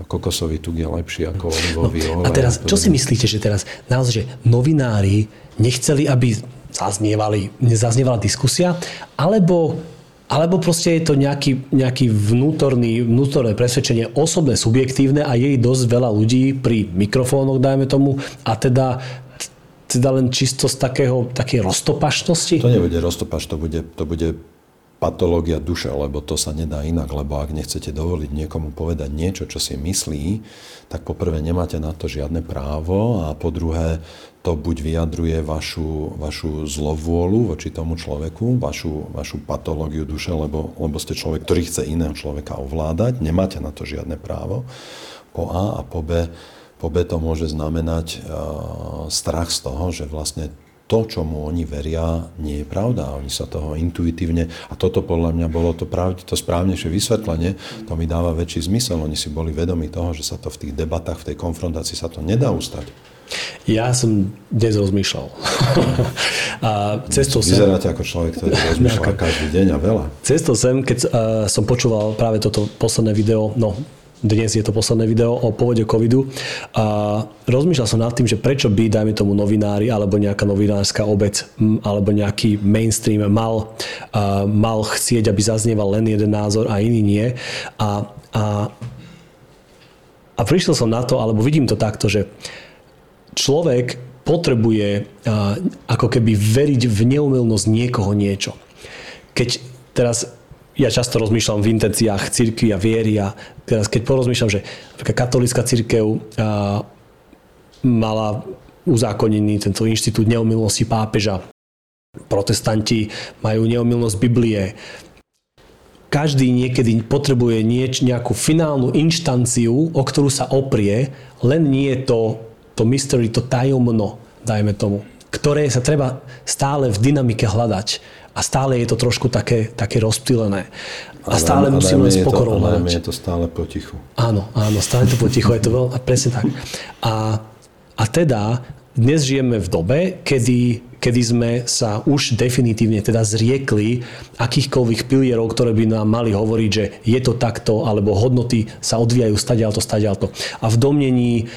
kokosový tuk je lepší ako olivový no, olej. A teraz, čo si myslíte, že teraz naozaj, že novinári nechceli, aby zaznievali, zaznievala diskusia, alebo alebo proste je to nejaký, nejaký vnútorný, vnútorné presvedčenie, osobné, subjektívne a je dosť veľa ľudí pri mikrofónoch, dajme tomu, a teda teda len čisto z takého, takej roztopašnosti? To nebude roztopaš, to bude, to bude patológia duše, lebo to sa nedá inak, lebo ak nechcete dovoliť niekomu povedať niečo, čo si myslí, tak poprvé nemáte na to žiadne právo a po druhé to buď vyjadruje vašu, vašu zlovôľu voči tomu človeku, vašu, vašu patológiu duše, lebo, lebo ste človek, ktorý chce iného človeka ovládať, nemáte na to žiadne právo, po A a po B, po B to môže znamenať uh, strach z toho, že vlastne to, čomu oni veria, nie je pravda. Oni sa toho intuitívne, a toto podľa mňa bolo to, prav, to správnejšie vysvetlenie, to mi dáva väčší zmysel. Oni si boli vedomi toho, že sa to v tých debatách, v tej konfrontácii sa to nedá ustať. Ja som dnes rozmýšľal. a cestou sem... Vyzeráte ako človek, ktorý rozmýšľa každý deň a veľa. Cestou sem, keď uh, som počúval práve toto posledné video, no dnes je to posledné video o povode covidu a rozmýšľal som nad tým, že prečo by, dajme tomu novinári alebo nejaká novinárska obec alebo nejaký mainstream mal, uh, mal chcieť, aby zaznieval len jeden názor a iný nie. A, a, a prišiel som na to, alebo vidím to takto, že človek potrebuje uh, ako keby veriť v neumilnosť niekoho niečo. Keď teraz ja často rozmýšľam v intenciách cirkvi a viery a teraz keď porozmýšľam, že katolická církev mala uzákonený tento inštitút neomilnosti pápeža, protestanti majú neomilnosť Biblie, každý niekedy potrebuje nieč, nejakú finálnu inštanciu, o ktorú sa oprie, len nie je to, to mystery, to tajomno, dajme tomu, ktoré sa treba stále v dynamike hľadať a stále je to trošku také, také rozptýlené. A stále a musíme s pokorou hľadať. je to stále potichu. Áno, áno, stále to potichu, je to veľmi, presne tak. A, a teda dnes žijeme v dobe, kedy kedy sme sa už definitívne teda zriekli akýchkoľvek pilierov, ktoré by nám mali hovoriť, že je to takto, alebo hodnoty sa odvíjajú stadialto, stadialto. A v domnení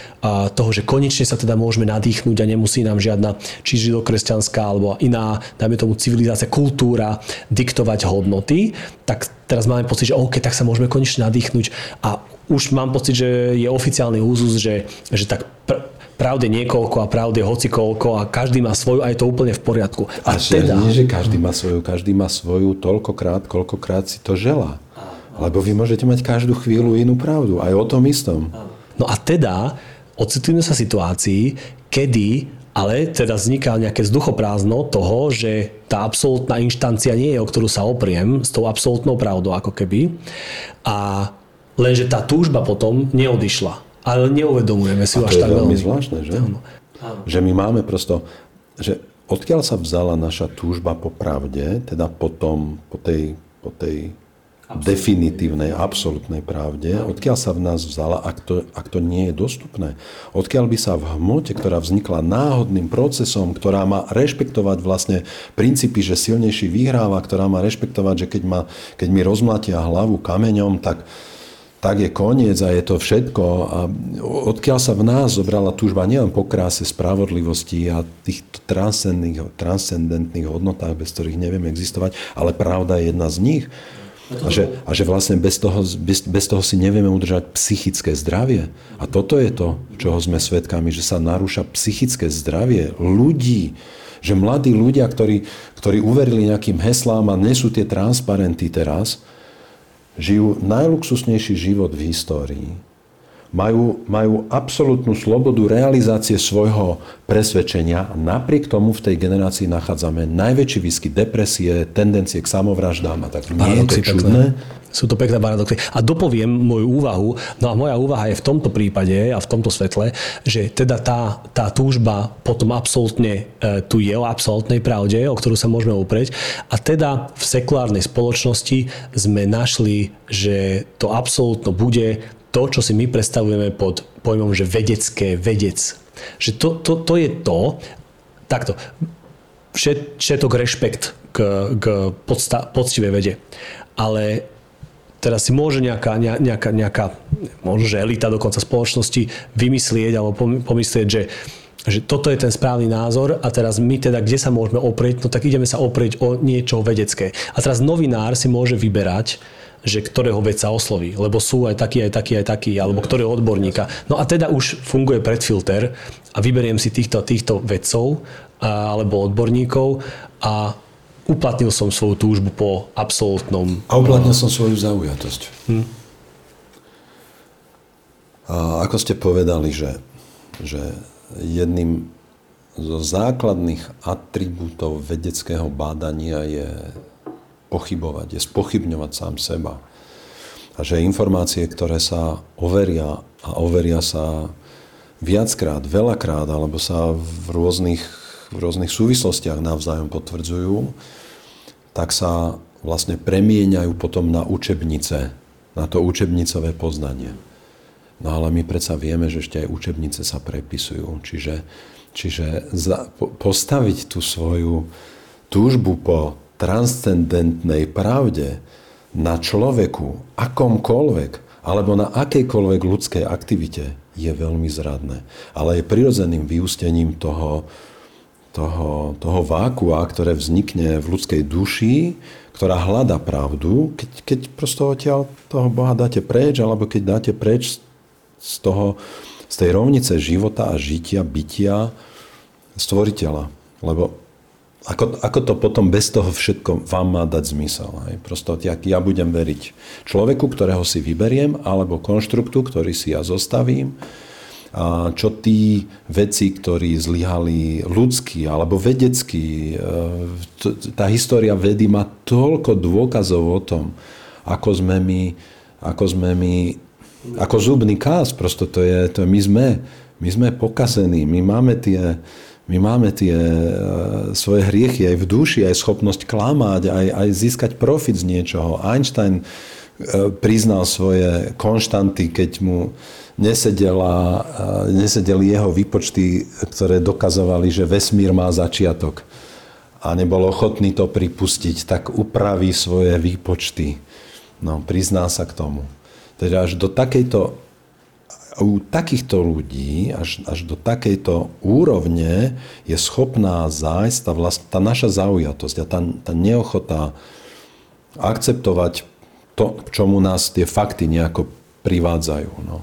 toho, že konečne sa teda môžeme nadýchnuť a nemusí nám žiadna či židokresťanská alebo iná, dajme tomu civilizácia, kultúra diktovať hodnoty, tak teraz máme pocit, že OK, tak sa môžeme konečne nadýchnuť a už mám pocit, že je oficiálny úzus, že, že tak pr- pravde niekoľko a pravde hocikoľko a každý má svoju a je to úplne v poriadku. A, a teda... nie, že každý má svoju, každý má svoju toľkokrát, koľkokrát si to želá. Lebo vy môžete mať každú chvíľu inú pravdu, aj o tom istom. No a teda ocitujeme sa situácii, kedy ale teda vzniká nejaké vzduchoprázdno toho, že tá absolútna inštancia nie je, o ktorú sa opriem, s tou absolútnou pravdou ako keby. A lenže tá túžba potom neodišla ale neuvedomujeme si ju až tak veľmi. zvláštne, že? Áno. Že my máme prosto, že odkiaľ sa vzala naša túžba po pravde, teda po, tom, po, tej, po tej definitívnej, absolútnej pravde, odkiaľ sa v nás vzala, ak to, ak to nie je dostupné. Odkiaľ by sa v hmote, ktorá vznikla náhodným procesom, ktorá má rešpektovať vlastne princípy, že silnejší vyhráva, ktorá má rešpektovať, že keď, ma, keď mi rozmlatia hlavu kameňom, tak, tak je koniec a je to všetko. A odkiaľ sa v nás zobrala túžba nielen po kráse, spravodlivosti a týchto transcendentných hodnotách, bez ktorých nevieme existovať, ale pravda je jedna z nich. A že, a že vlastne bez toho, bez, bez toho si nevieme udržať psychické zdravie. A toto je to, čoho sme svedkami, že sa narúša psychické zdravie ľudí. Že mladí ľudia, ktorí, ktorí uverili nejakým heslám a nesú tie transparenty teraz, žijú najluxusnejší život v histórii majú, majú absolútnu slobodu realizácie svojho presvedčenia napriek tomu v tej generácii nachádzame najväčší výskyt depresie, tendencie k samovraždám a tak. Nie je to čudné? Sú to pekné paradoxy. A dopoviem moju úvahu, no a moja úvaha je v tomto prípade a v tomto svetle, že teda tá, tá túžba potom absolútne e, tu je o absolútnej pravde, o ktorú sa môžeme uprieť. A teda v sekulárnej spoločnosti sme našli, že to absolútno bude to, čo si my predstavujeme pod pojmom, že vedecké vedec. Že to, to, to je to, takto, všet, všetok rešpekt k, k podsta, poctivej vede. Ale teraz si môže nejaká, nejaká, nejaká možno, že elita dokonca spoločnosti vymyslieť alebo pomyslieť, že že toto je ten správny názor a teraz my teda, kde sa môžeme oprieť, no tak ideme sa oprieť o niečo vedecké. A teraz novinár si môže vyberať, že ktorého vedca osloví, lebo sú aj takí, aj takí, aj takí, alebo ktorého odborníka. No a teda už funguje predfilter a vyberiem si týchto, týchto vedcov alebo odborníkov a uplatnil som svoju túžbu po absolútnom... A uplatnil som svoju zaujatosť. Hm. A ako ste povedali, že, že jedným zo základných atribútov vedeckého bádania je pochybovať, je spochybňovať sám seba. A že informácie, ktoré sa overia a overia sa viackrát, veľakrát, alebo sa v rôznych, v rôznych súvislostiach navzájom potvrdzujú, tak sa vlastne premieňajú potom na učebnice, na to učebnicové poznanie. No ale my predsa vieme, že ešte aj učebnice sa prepisujú. Čiže, čiže za, po, postaviť tú svoju túžbu po transcendentnej pravde na človeku, akomkoľvek, alebo na akejkoľvek ľudskej aktivite je veľmi zradné. Ale je prirodzeným vyústením toho, toho, toho vákua, ktoré vznikne v ľudskej duši, ktorá hľada pravdu, keď, keď prosto odtiaľ toho Boha dáte preč, alebo keď dáte preč z, toho, z tej rovnice života a žitia, bytia stvoriteľa. Lebo ako, ako to potom bez toho všetko vám má dať zmysel? Hej? Prosto, jak ja budem veriť človeku, ktorého si vyberiem, alebo konštruktu, ktorý si ja zostavím, a čo tí veci, ktorí zlyhali ľudský alebo vedecký, e, tá história vedy má toľko dôkazov o tom, ako sme my, ako sme my, ako zubný kás, prosto to je, to my sme, my sme pokazení, my máme tie, my máme tie e, svoje hriechy aj v duši, aj schopnosť klamať, aj, aj získať profit z niečoho. Einstein e, priznal svoje konštanty, keď mu nesedela, e, nesedeli jeho výpočty, ktoré dokazovali, že vesmír má začiatok a nebol ochotný to pripustiť, tak upraví svoje výpočty. No, prizná sa k tomu. Teda až do takejto u takýchto ľudí až, až do takejto úrovne je schopná zájsť tá, vlast, tá naša zaujatosť a tá, tá neochota akceptovať to, k čomu nás tie fakty nejako privádzajú. No.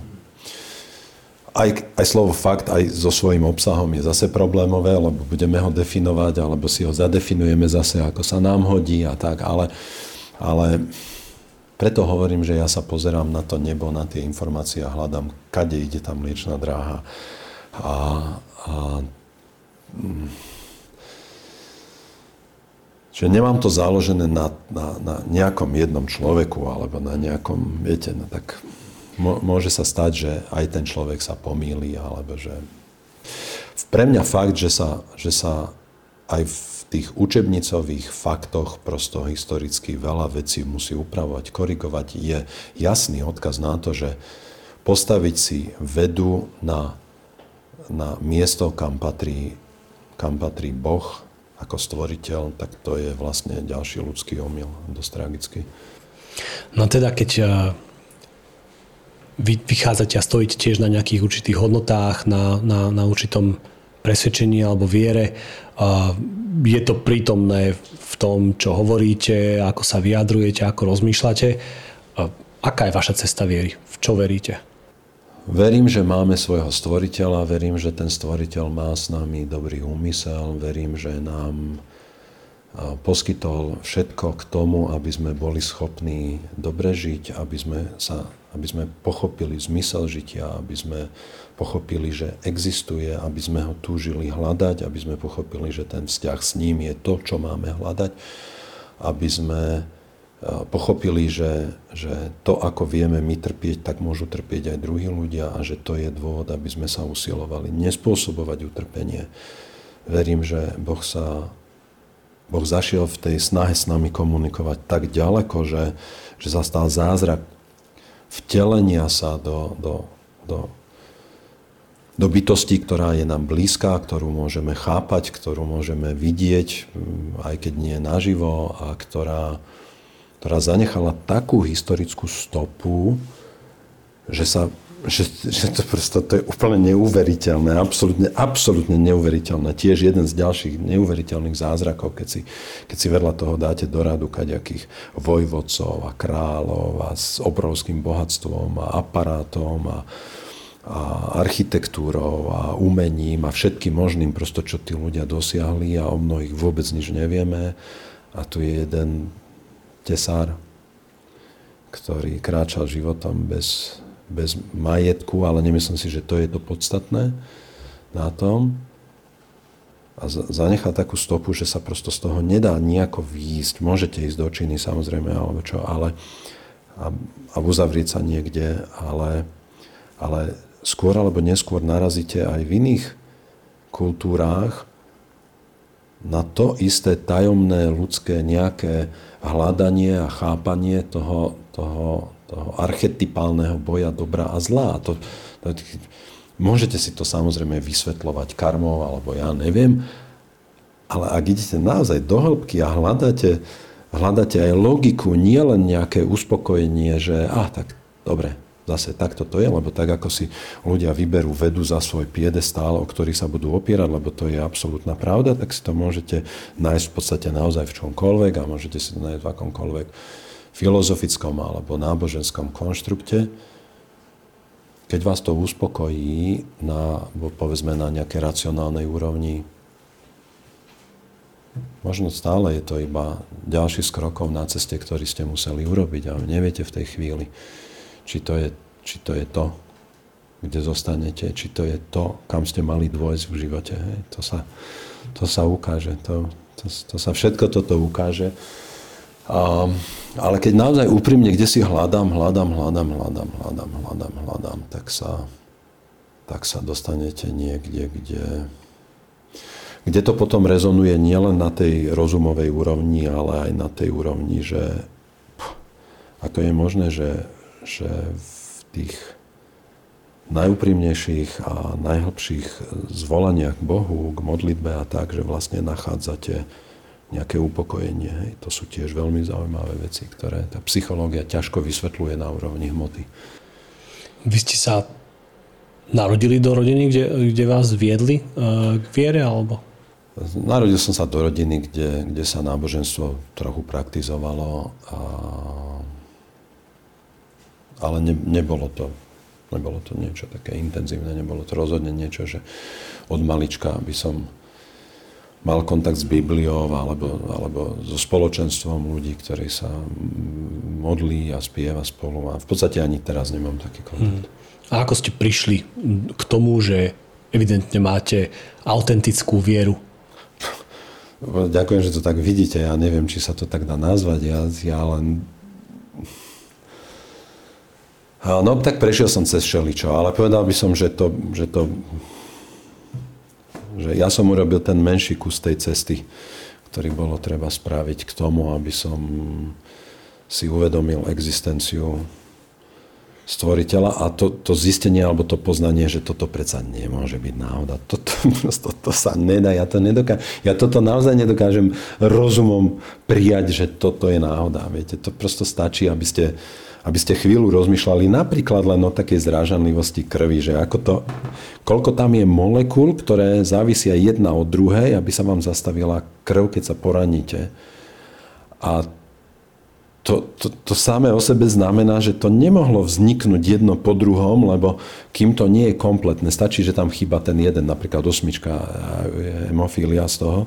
Aj, aj slovo fakt aj so svojím obsahom je zase problémové, lebo budeme ho definovať, alebo si ho zadefinujeme zase, ako sa nám hodí a tak, ale, ale preto hovorím, že ja sa pozerám na to nebo, na tie informácie a hľadám, kade ide tá mliečná dráha. A, a mm, Čiže nemám to založené na, na, na nejakom jednom človeku alebo na nejakom, viete, no tak môže sa stať, že aj ten človek sa pomýli alebo že... Pre mňa fakt, že sa, že sa aj v tých učebnicových faktoch prosto historicky veľa vecí musí upravovať, korigovať. Je jasný odkaz na to, že postaviť si vedu na, na miesto, kam patrí, kam patrí Boh ako stvoriteľ, tak to je vlastne ďalší ľudský omyl, dosť tragický. No teda, keď eh, vy vychádzate a stojíte tiež na nejakých určitých hodnotách, na, na, na určitom presvedčení alebo viere, je to prítomné v tom, čo hovoríte, ako sa vyjadrujete, ako rozmýšľate. Aká je vaša cesta viery? V čo veríte? Verím, že máme svojho stvoriteľa, verím, že ten stvoriteľ má s nami dobrý úmysel, verím, že nám poskytol všetko k tomu, aby sme boli schopní dobre žiť, aby sme, sa, aby sme pochopili zmysel žitia, aby sme pochopili, že existuje, aby sme ho túžili hľadať, aby sme pochopili, že ten vzťah s ním je to, čo máme hľadať, aby sme e, pochopili, že, že to, ako vieme my trpieť, tak môžu trpieť aj druhí ľudia a že to je dôvod, aby sme sa usilovali nespôsobovať utrpenie. Verím, že Boh sa Boh zašiel v tej snahe s nami komunikovať tak ďaleko, že, že sa zázrak vtelenia sa do, do, do do bytosti, ktorá je nám blízka, ktorú môžeme chápať, ktorú môžeme vidieť, mm, aj keď nie naživo, a ktorá, ktorá zanechala takú historickú stopu, že sa že, že to, prosto, to je úplne neuveriteľné, absolútne, absolútne neuveriteľné. Tiež jeden z ďalších neuveriteľných zázrakov, keď si, keď si vedľa toho dáte do radu kaďakých vojvodcov a kráľov a s obrovským bohatstvom a aparátom a, a architektúrou a umením a všetkým možným, prosto, čo tí ľudia dosiahli a o mnohých vôbec nič nevieme. A tu je jeden tesár, ktorý kráčal životom bez, bez majetku, ale nemyslím si, že to je to podstatné na tom. A zanechá takú stopu, že sa prosto z toho nedá nejako výjsť. Môžete ísť do Číny samozrejme, alebo čo, ale a, a uzavrieť sa niekde, ale, ale skôr alebo neskôr narazíte aj v iných kultúrách na to isté tajomné ľudské nejaké hľadanie a chápanie toho, toho, toho archetypálneho boja dobra a zla. To, to, môžete si to samozrejme vysvetľovať karmou alebo ja neviem, ale ak idete naozaj do hĺbky a hľadáte, hľadáte aj logiku, nie len nejaké uspokojenie, že ah, tak dobre, Zase takto to je, lebo tak ako si ľudia vyberú vedu za svoj piedestál, o ktorý sa budú opierať, lebo to je absolútna pravda, tak si to môžete nájsť v podstate naozaj v čomkoľvek a môžete si to nájsť v akomkoľvek filozofickom alebo náboženskom konštrukte. Keď vás to uspokojí na, povedzme, na nejakej racionálnej úrovni, možno stále je to iba ďalší z krokov na ceste, ktorý ste museli urobiť, ale neviete v tej chvíli, či to je, či to, je to, kde zostanete, či to je to, kam ste mali dôjsť v živote. Hej. To, sa, to sa ukáže. To, to, to sa všetko toto ukáže. A, ale keď naozaj úprimne, kde si hľadám, hľadám, hľadám, hľadám, hľadám, hľadám, hľadám, tak sa, tak sa dostanete niekde, kde, kde to potom rezonuje nielen na tej rozumovej úrovni, ale aj na tej úrovni, že ako je možné, že že v tých najúprimnejších a najhlbších zvolaniach k Bohu, k modlitbe a tak, že vlastne nachádzate nejaké upokojenie. Hej. To sú tiež veľmi zaujímavé veci, ktoré tá psychológia ťažko vysvetľuje na úrovni hmoty. Vy ste sa narodili do rodiny, kde, kde vás viedli uh, k viere, alebo? Narodil som sa do rodiny, kde, kde sa náboženstvo trochu praktizovalo a ale ne, nebolo to nebolo to niečo také intenzívne, nebolo to rozhodne niečo, že od malička by som mal kontakt s Bibliou alebo, alebo so spoločenstvom ľudí, ktorí sa modlí a spieva spolu a v podstate ani teraz nemám taký kontakt. Hmm. A ako ste prišli k tomu, že evidentne máte autentickú vieru? Ďakujem, že to tak vidíte. Ja neviem, či sa to tak dá nazvať. Ja, ja len No tak prešiel som cez šeličo, ale povedal by som, že to, že to že ja som urobil ten menší kus tej cesty, ktorý bolo treba spraviť k tomu, aby som si uvedomil existenciu stvoriteľa a to, to zistenie alebo to poznanie, že toto predsa nemôže byť náhoda. Toto, toto, toto sa nedá, ja to nedokážem. Ja toto naozaj nedokážem rozumom prijať, že toto je náhoda. Viete, to prosto stačí, aby ste, aby ste chvíľu rozmýšľali napríklad len o takej zrážanlivosti krvi, že ako to, koľko tam je molekúl, ktoré závisia jedna od druhej, aby sa vám zastavila krv, keď sa poraníte. A to, to, to samé o sebe znamená, že to nemohlo vzniknúť jedno po druhom, lebo kým to nie je kompletné, stačí, že tam chýba ten jeden, napríklad osmička hemofília z toho,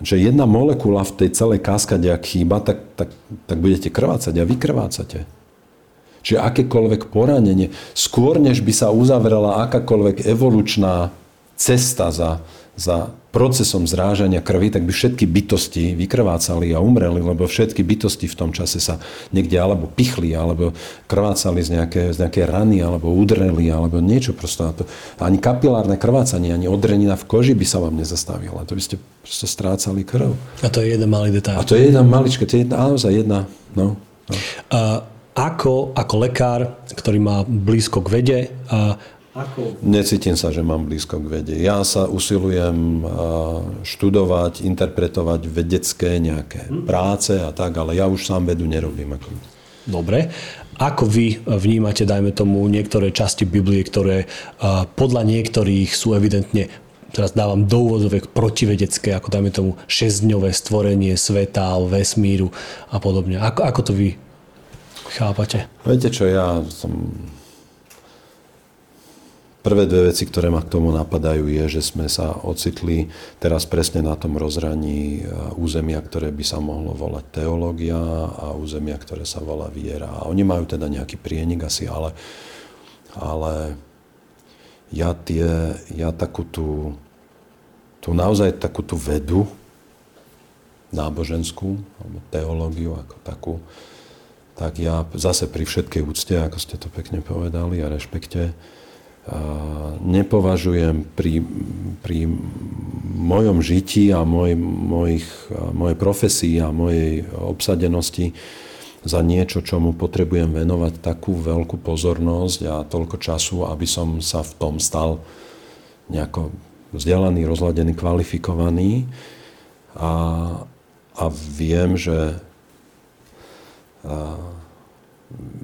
že jedna molekula v tej celej kaskade, ak chýba, tak, tak, tak budete krvácať a vykrvácate. Čiže akékoľvek poranenie, skôr než by sa uzavrela akákoľvek evolučná cesta za, za procesom zrážania krvi, tak by všetky bytosti vykrvácali a umreli, lebo všetky bytosti v tom čase sa niekde alebo pichli, alebo krvácali z nejaké, z nejaké rany, alebo udreli, alebo niečo prosto. To, ani kapilárne krvácanie, ani odrenina v koži by sa vám nezastavila. To by ste prosto strácali krv. A to je jeden malý detail. A to je jedna malička, to je jedna, naozaj jedna, no. no. A ako, ako lekár, ktorý má blízko k vede, a ako? Necítim sa, že mám blízko k vede. Ja sa usilujem študovať, interpretovať vedecké nejaké hm. práce a tak, ale ja už sám vedu nerobím. Ako... Dobre. Ako vy vnímate, dajme tomu, niektoré časti Biblie, ktoré podľa niektorých sú evidentne teraz dávam do úvodovek protivedecké, ako dajme tomu šesťdňové stvorenie sveta, vesmíru a podobne. Ako, ako to vy chápate? Viete čo, ja som Prvé dve veci, ktoré ma k tomu napadajú, je, že sme sa ocitli teraz presne na tom rozhraní e, územia, ktoré by sa mohlo volať teológia a územia, ktoré sa volá viera. A oni majú teda nejaký prienik asi, ale, ale ja, tie, ja takú tú, tú naozaj takú tú vedu náboženskú, alebo teológiu ako takú, tak ja zase pri všetkej úcte, ako ste to pekne povedali a rešpekte, nepovažujem pri, pri mojom žití a moj, mojich, mojej profesii a mojej obsadenosti za niečo, čomu potrebujem venovať takú veľkú pozornosť a toľko času, aby som sa v tom stal nejako vzdelaný, rozladený, kvalifikovaný. A, a viem, že a,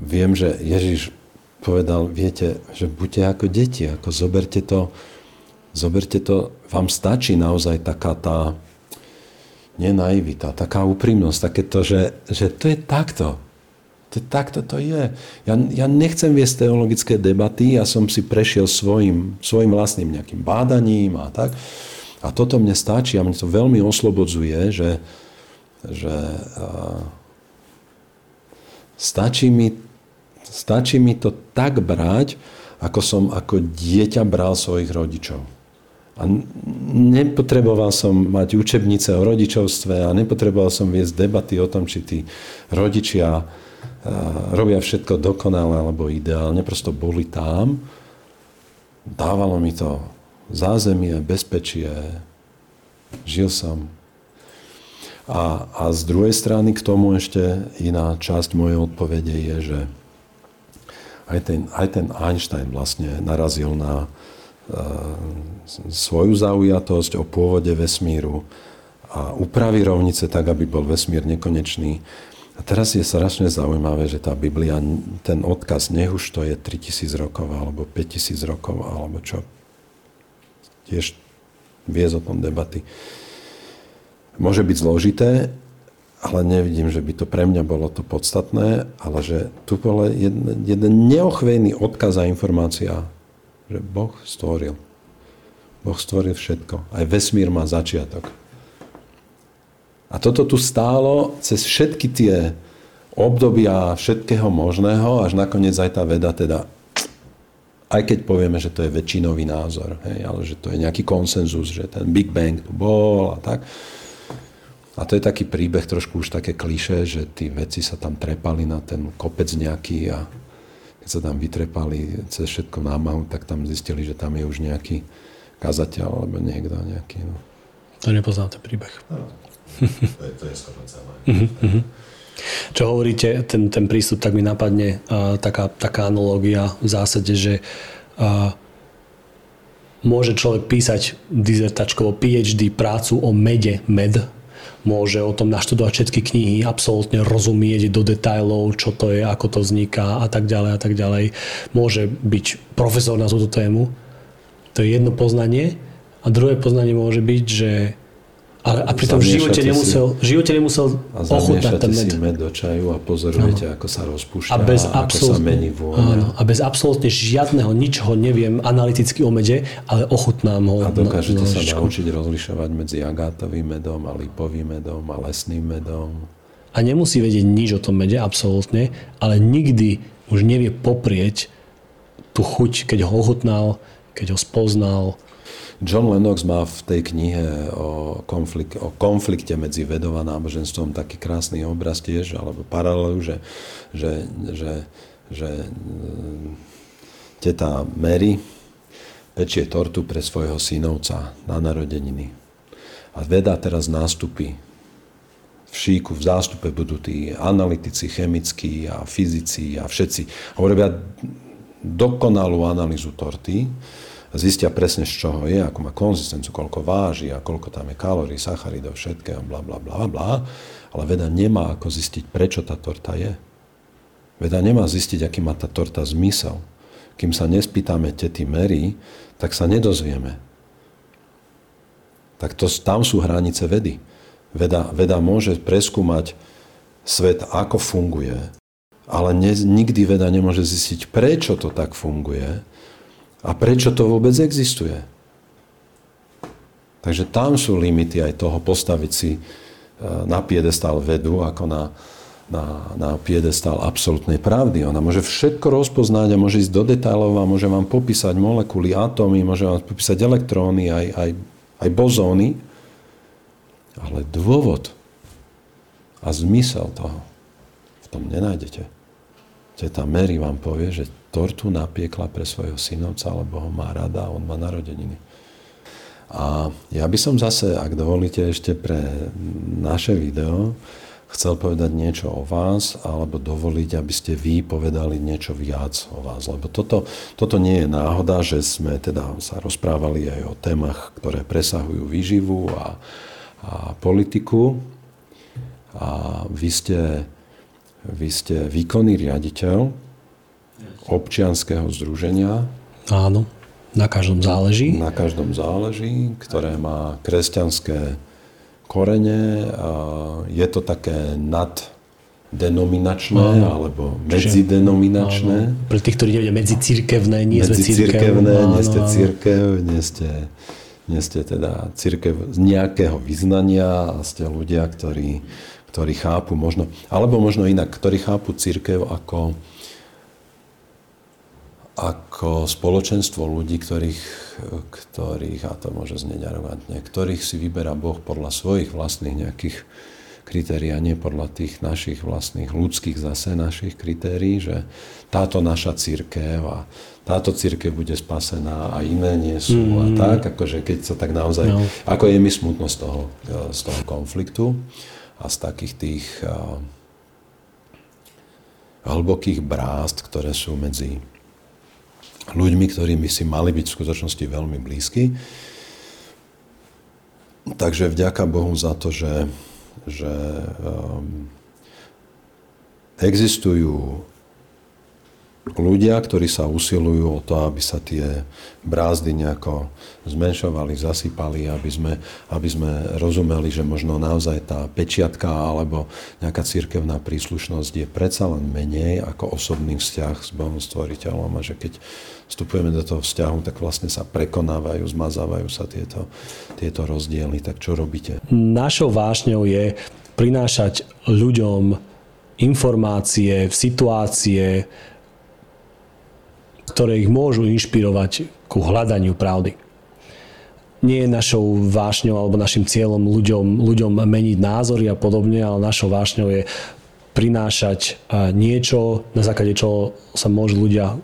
viem, že Ježiš povedal, viete, že buďte ako deti, ako zoberte to, zoberte to, vám stačí naozaj taká tá, nenaivita, taká úprimnosť, takéto, že, že to je takto. To takto to je. Ja, ja nechcem viesť teologické debaty, ja som si prešiel svojim, svojim vlastným nejakým bádaním a tak. A toto mne stačí a mne to veľmi oslobodzuje, že, že a, stačí mi Stačí mi to tak brať, ako som ako dieťa bral svojich rodičov. A nepotreboval som mať učebnice o rodičovstve a nepotreboval som viesť debaty o tom, či tí rodičia robia všetko dokonale alebo ideálne. Prosto boli tam. Dávalo mi to zázemie, bezpečie. Žil som. A, a z druhej strany k tomu ešte iná časť mojej odpovede je, že aj ten, aj ten Einstein vlastne narazil na uh, svoju zaujatosť o pôvode vesmíru a upraví rovnice tak, aby bol vesmír nekonečný. A teraz je strašne zaujímavé, že tá Biblia, ten odkaz, nech už to je 3000 rokov, alebo 5000 rokov, alebo čo, tiež vie o tom debaty. Môže byť zložité, ale nevidím, že by to pre mňa bolo to podstatné, ale že tu bol jeden, jeden neochvejný odkaz a informácia, že Boh stvoril. Boh stvoril všetko. Aj vesmír má začiatok. A toto tu stálo cez všetky tie obdobia všetkého možného, až nakoniec aj tá veda teda, aj keď povieme, že to je väčšinový názor, hej, ale že to je nejaký konsenzus, že ten Big Bang tu bol a tak, a to je taký príbeh, trošku už také kliše, že tí veci sa tam trepali na ten kopec nejaký a keď sa tam vytrepali cez všetko námahu, tak tam zistili, že tam je už nejaký kazateľ alebo niekto nejaký. No. To nepoznám ten príbeh. No, to je, to je celé. Uh-huh, Čo hovoríte, ten, ten prístup, tak mi napadne uh, taká, taká analogia v zásade, že uh, môže človek písať dizertačkovo PhD prácu o mede, med, môže o tom naštudovať všetky knihy, absolútne rozumieť do detajlov, čo to je, ako to vzniká a tak ďalej a tak ďalej. Môže byť profesor na túto tému. To je jedno poznanie. A druhé poznanie môže byť, že a, a pritom v živote nemusel, v živote nemusel ochutnať ten med. si med do čaju a pozorujete, no. ako sa rozpúšťa, a bez a ako sa mení vôňa. Áno, a bez absolútne žiadneho, ničoho neviem analyticky o mede, ale ochutnám ho. A dokážete na, sa naučiť rozlišovať medzi agátovým medom a lipovým medom a lesným medom. A nemusí vedieť nič o tom mede, absolútne, ale nikdy už nevie poprieť tú chuť, keď ho ochutnal, keď ho spoznal, John Lennox má v tej knihe o, konflik- o konflikte medzi vedou a náboženstvom taký krásny obraz tiež, alebo paralelu, že, že, že, že mm, teta Mary pečie tortu pre svojho synovca na narodeniny. A veda teraz nástupí. V šíku, v zástupe budú tí analytici, chemickí a fyzici a všetci. A urobia dokonalú analýzu torty zistia presne z čoho je, ako má konzistenciu, koľko váži a koľko tam je kalórií, sacharidov, všetkého, bla, bla, bla, bla. Ale veda nemá ako zistiť, prečo tá torta je. Veda nemá zistiť, aký má tá torta zmysel. Kým sa nespýtame tety Mary, tak sa nedozvieme. Tak to, tam sú hranice vedy. Veda, veda môže preskúmať svet, ako funguje, ale ne, nikdy veda nemôže zistiť, prečo to tak funguje a prečo to vôbec existuje. Takže tam sú limity aj toho postaviť si e, na piedestal vedu ako na, na, na piedestal absolútnej pravdy. Ona môže všetko rozpoznať a môže ísť do detailov a môže vám popísať molekuly, atómy, môže vám popísať elektróny, aj, aj, aj bozóny, ale dôvod a zmysel toho v tom nenájdete. Teta Mary vám povie, že tortu napiekla pre svojho synovca, lebo ho má rada a on má narodeniny. A ja by som zase, ak dovolíte ešte pre naše video, chcel povedať niečo o vás, alebo dovoliť, aby ste vy povedali niečo viac o vás. Lebo toto, toto nie je náhoda, že sme teda sa rozprávali aj o témach, ktoré presahujú výživu a, a politiku. A vy ste, vy ste výkonný riaditeľ občianského združenia. Áno, na každom záleží. Na každom záleží, ktoré má kresťanské korene. A je to také nad denominačné áno. alebo medzidenominačné. Áno. Pre tých, ktorí nevedia, medzicirkevné, nie sme církev. nie ste církev, nie ste, nie ste teda církev z nejakého vyznania a ste ľudia, ktorí, ktorí chápu možno, alebo možno inak, ktorí chápu církev ako, ako spoločenstvo ľudí, ktorých, ktorých, a to môže znieť arogantne, ktorých si vyberá Boh podľa svojich vlastných nejakých kritérií a nie podľa tých našich vlastných ľudských zase našich kritérií, že táto naša církev a táto církev bude spasená a iné nie sú mm. a tak, akože keď sa tak naozaj, no. ako je mi smutno z toho, z toho konfliktu a z takých tých uh, hlbokých brást, ktoré sú medzi ľuďmi, ktorí by si mali byť v skutočnosti veľmi blízky. Takže vďaka Bohu za to, že, že um, existujú ľudia, ktorí sa usilujú o to, aby sa tie brázdy nejako zmenšovali, zasypali, aby sme, aby sme rozumeli, že možno naozaj tá pečiatka alebo nejaká církevná príslušnosť je predsa len menej ako osobný vzťah s Bohom stvoriteľom a že keď vstupujeme do toho vzťahu, tak vlastne sa prekonávajú, zmazávajú sa tieto, tieto rozdiely. Tak čo robíte? Našou vášňou je prinášať ľuďom informácie, situácie, ktoré ich môžu inšpirovať ku hľadaniu pravdy. Nie je našou vášňou alebo našim cieľom ľuďom, ľuďom meniť názory a podobne, ale našou vášňou je prinášať niečo, na základe čoho sa môžu ľudia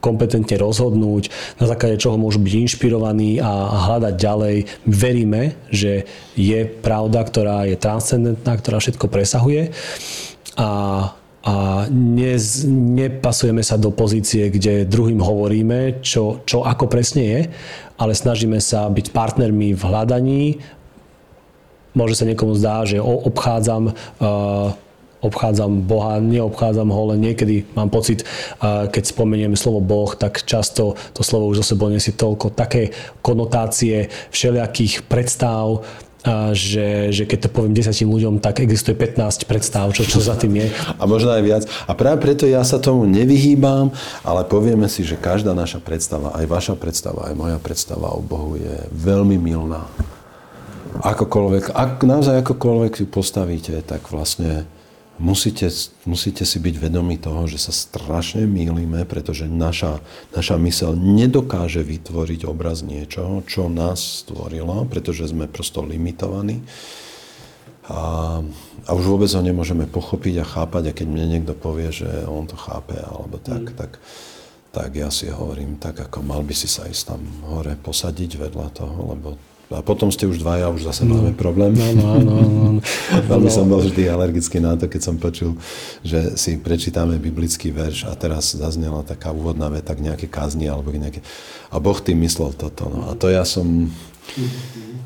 kompetentne rozhodnúť, na základe čoho môžu byť inšpirovaní a hľadať ďalej. Veríme, že je pravda, ktorá je transcendentná, ktorá všetko presahuje a, a ne, nepasujeme sa do pozície, kde druhým hovoríme, čo, čo ako presne je, ale snažíme sa byť partnermi v hľadaní. Môže sa niekomu zdá, že obchádzam uh, obchádzam Boha, neobchádzam ho, len niekedy mám pocit, keď spomeniem slovo Boh, tak často to slovo už zo sebou nesie toľko také konotácie všelijakých predstav, že, že keď to poviem 10 ľuďom, tak existuje 15 predstav, čo, čo za tým je. A možno aj viac. A práve preto ja sa tomu nevyhýbam, ale povieme si, že každá naša predstava, aj vaša predstava, aj moja predstava o Bohu je veľmi milná. Akokoľvek, ak, naozaj akokoľvek ju postavíte, tak vlastne musíte, musíte si byť vedomí toho, že sa strašne mýlime, pretože naša, naša mysel nedokáže vytvoriť obraz niečoho, čo nás stvorilo, pretože sme prosto limitovaní. A, a už vôbec ho nemôžeme pochopiť a chápať. A keď mne niekto povie, že on to chápe, alebo tak, mm. tak, tak ja si hovorím, tak ako mal by si sa ísť tam hore posadiť vedľa toho, lebo a potom ste už dvaja, už zase no. máme problém. No, no, no, no. no. Veľmi no. som bol vždy alergický na to, keď som počul, že si prečítame biblický verš a teraz zaznela taká úvodná veta k nejaké kazni alebo nejaké... A Boh tým myslel toto. No. A to ja som...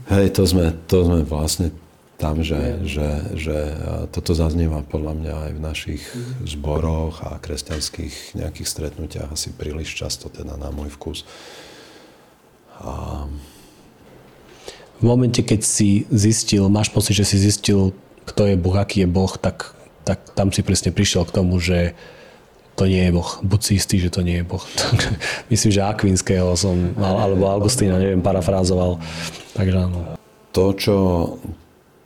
Hej, to sme, to sme vlastne tam, že, že, že toto zaznieva podľa mňa aj v našich zboroch a kresťanských nejakých stretnutiach asi príliš často, teda na môj vkus. A v momente, keď si zistil, máš pocit, že si zistil, kto je Boh, aký je Boh, tak, tak tam si presne prišiel k tomu, že to nie je Boh. Buď si istý, že to nie je Boh. Myslím, že Akvinského som, alebo Augustína, neviem, parafrázoval. Takže áno. To, čo,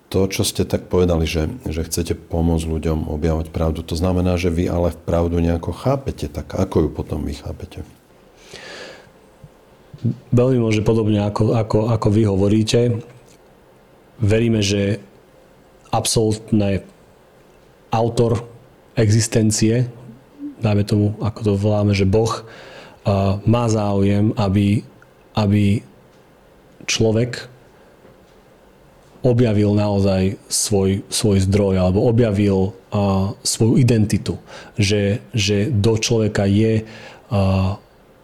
to, čo ste tak povedali, že, že chcete pomôcť ľuďom objavať pravdu, to znamená, že vy ale v pravdu nejako chápete, tak ako ju potom vy chápete? Veľmi môže podobne ako, ako, ako vy hovoríte. Veríme, že absolútne autor existencie, dajme tomu, ako to voláme, že Boh, má záujem, aby, aby človek objavil naozaj svoj, svoj zdroj alebo objavil uh, svoju identitu. Že, že do človeka je uh,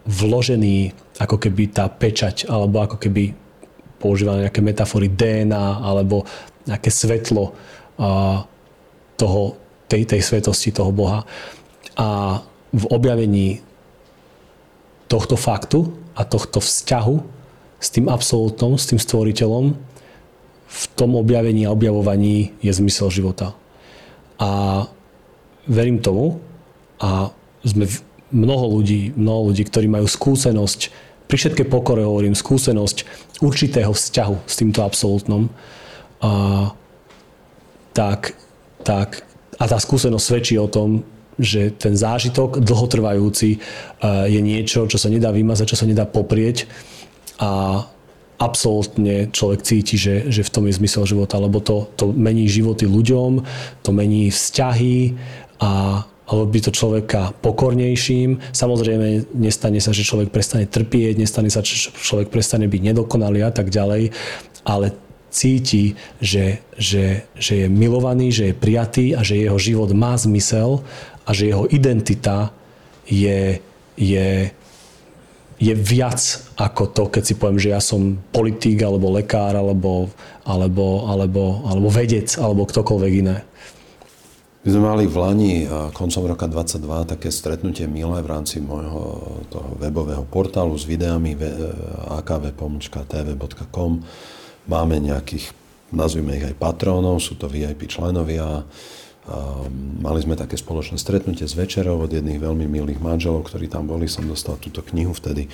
vložený ako keby tá pečať, alebo ako keby používané nejaké metafory DNA, alebo nejaké svetlo toho, tej, tej svetosti toho Boha. A v objavení tohto faktu a tohto vzťahu s tým absolútnom, s tým stvoriteľom, v tom objavení a objavovaní je zmysel života. A verím tomu a sme mnoho ľudí, mnoho ľudí, ktorí majú skúsenosť, pri všetkej pokore hovorím, skúsenosť určitého vzťahu s týmto absolútnom, a, tak, tak, a tá skúsenosť svedčí o tom, že ten zážitok dlhotrvajúci je niečo, čo sa nedá vymazať, čo sa nedá poprieť a absolútne človek cíti, že, že v tom je zmysel života, lebo to, to mení životy ľuďom, to mení vzťahy a, by to človeka pokornejším. Samozrejme, nestane sa, že človek prestane trpieť, nestane sa, že človek prestane byť nedokonalý a tak ďalej, ale cíti, že, že, že je milovaný, že je prijatý a že jeho život má zmysel a že jeho identita je, je, je viac ako to, keď si poviem, že ja som politík, alebo lekár, alebo, alebo, alebo, alebo vedec, alebo ktokoľvek iné. My sme mali v Lani koncom roka 22 také stretnutie milé v rámci môjho toho webového portálu s videami akv.tv.com. Máme nejakých, nazvime ich aj patrónov, sú to VIP členovia. Mali sme také spoločné stretnutie s večerou od jedných veľmi milých manželov, ktorí tam boli. Som dostal túto knihu vtedy,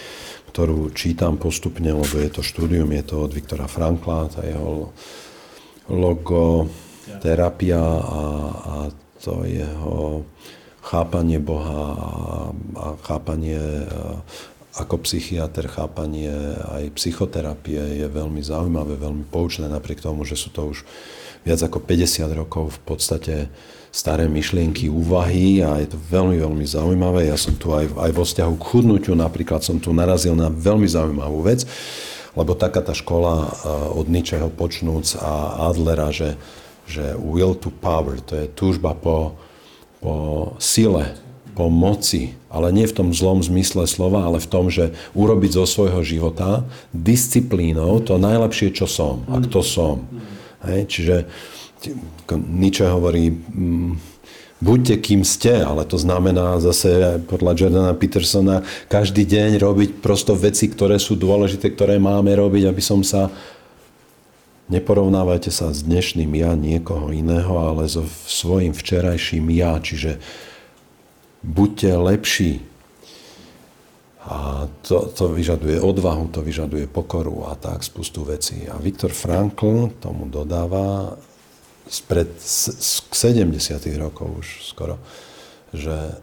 ktorú čítam postupne, lebo je to štúdium, je to od Viktora Frankla, tá jeho logo terapia a, a to jeho chápanie Boha a chápanie ako psychiatr, chápanie aj psychoterapie je veľmi zaujímavé, veľmi poučné, napriek tomu, že sú to už viac ako 50 rokov v podstate staré myšlienky, úvahy a je to veľmi, veľmi zaujímavé. Ja som tu aj, aj vo vzťahu k chudnutiu napríklad som tu narazil na veľmi zaujímavú vec, lebo taká tá škola od ničeho počnúc a Adlera, že, že will to power, to je túžba po, po sile, po moci, ale nie v tom zlom zmysle slova, ale v tom, že urobiť zo svojho života disciplínou to najlepšie, čo som a kto som. Hej, čiže Nietzsche hovorí, mm, buďte kým ste, ale to znamená zase podľa Jordana Petersona každý deň robiť prosto veci, ktoré sú dôležité, ktoré máme robiť, aby som sa Neporovnávajte sa s dnešným ja niekoho iného, ale so svojím včerajším ja. Čiže buďte lepší. A to, to vyžaduje odvahu, to vyžaduje pokoru a tak spustu vecí. A Viktor Frankl tomu dodáva spred 70. rokov už skoro, že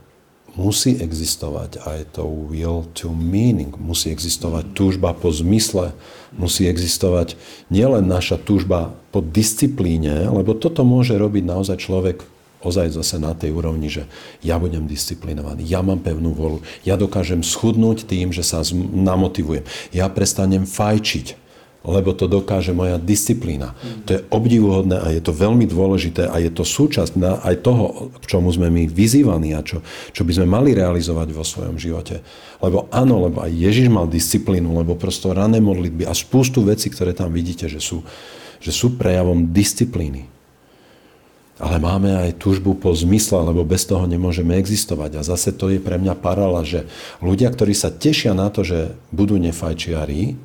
musí existovať aj to will to meaning, musí existovať túžba po zmysle, musí existovať nielen naša túžba po disciplíne, lebo toto môže robiť naozaj človek ozaj zase na tej úrovni, že ja budem disciplinovaný, ja mám pevnú volu, ja dokážem schudnúť tým, že sa namotivujem, ja prestanem fajčiť, lebo to dokáže moja disciplína. To je obdivuhodné a je to veľmi dôležité a je to súčasť na aj toho, k čomu sme my vyzývaní a čo, čo by sme mali realizovať vo svojom živote. Lebo áno, lebo aj Ježiš mal disciplínu, lebo prosto rané modlitby a spústu vecí, ktoré tam vidíte, že sú, že sú prejavom disciplíny ale máme aj túžbu po zmysle, lebo bez toho nemôžeme existovať. A zase to je pre mňa paralela, že ľudia, ktorí sa tešia na to, že budú nefajčiari,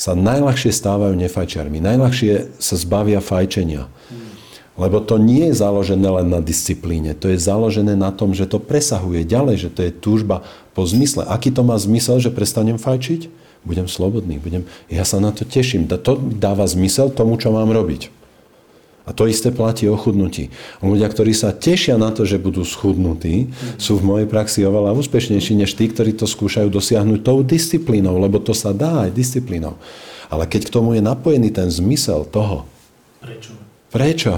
sa najľahšie stávajú nefajčiarmi. Najľahšie sa zbavia fajčenia. Lebo to nie je založené len na disciplíne, to je založené na tom, že to presahuje ďalej, že to je túžba po zmysle. Aký to má zmysel, že prestanem fajčiť? Budem slobodný, budem, ja sa na to teším. To dáva zmysel tomu, čo mám robiť. A to isté platí o chudnutí. Ľudia, ktorí sa tešia na to, že budú schudnutí, sú v mojej praxi oveľa úspešnejší než tí, ktorí to skúšajú dosiahnuť tou disciplínou, lebo to sa dá aj disciplínou. Ale keď k tomu je napojený ten zmysel toho. Prečo? Prečo?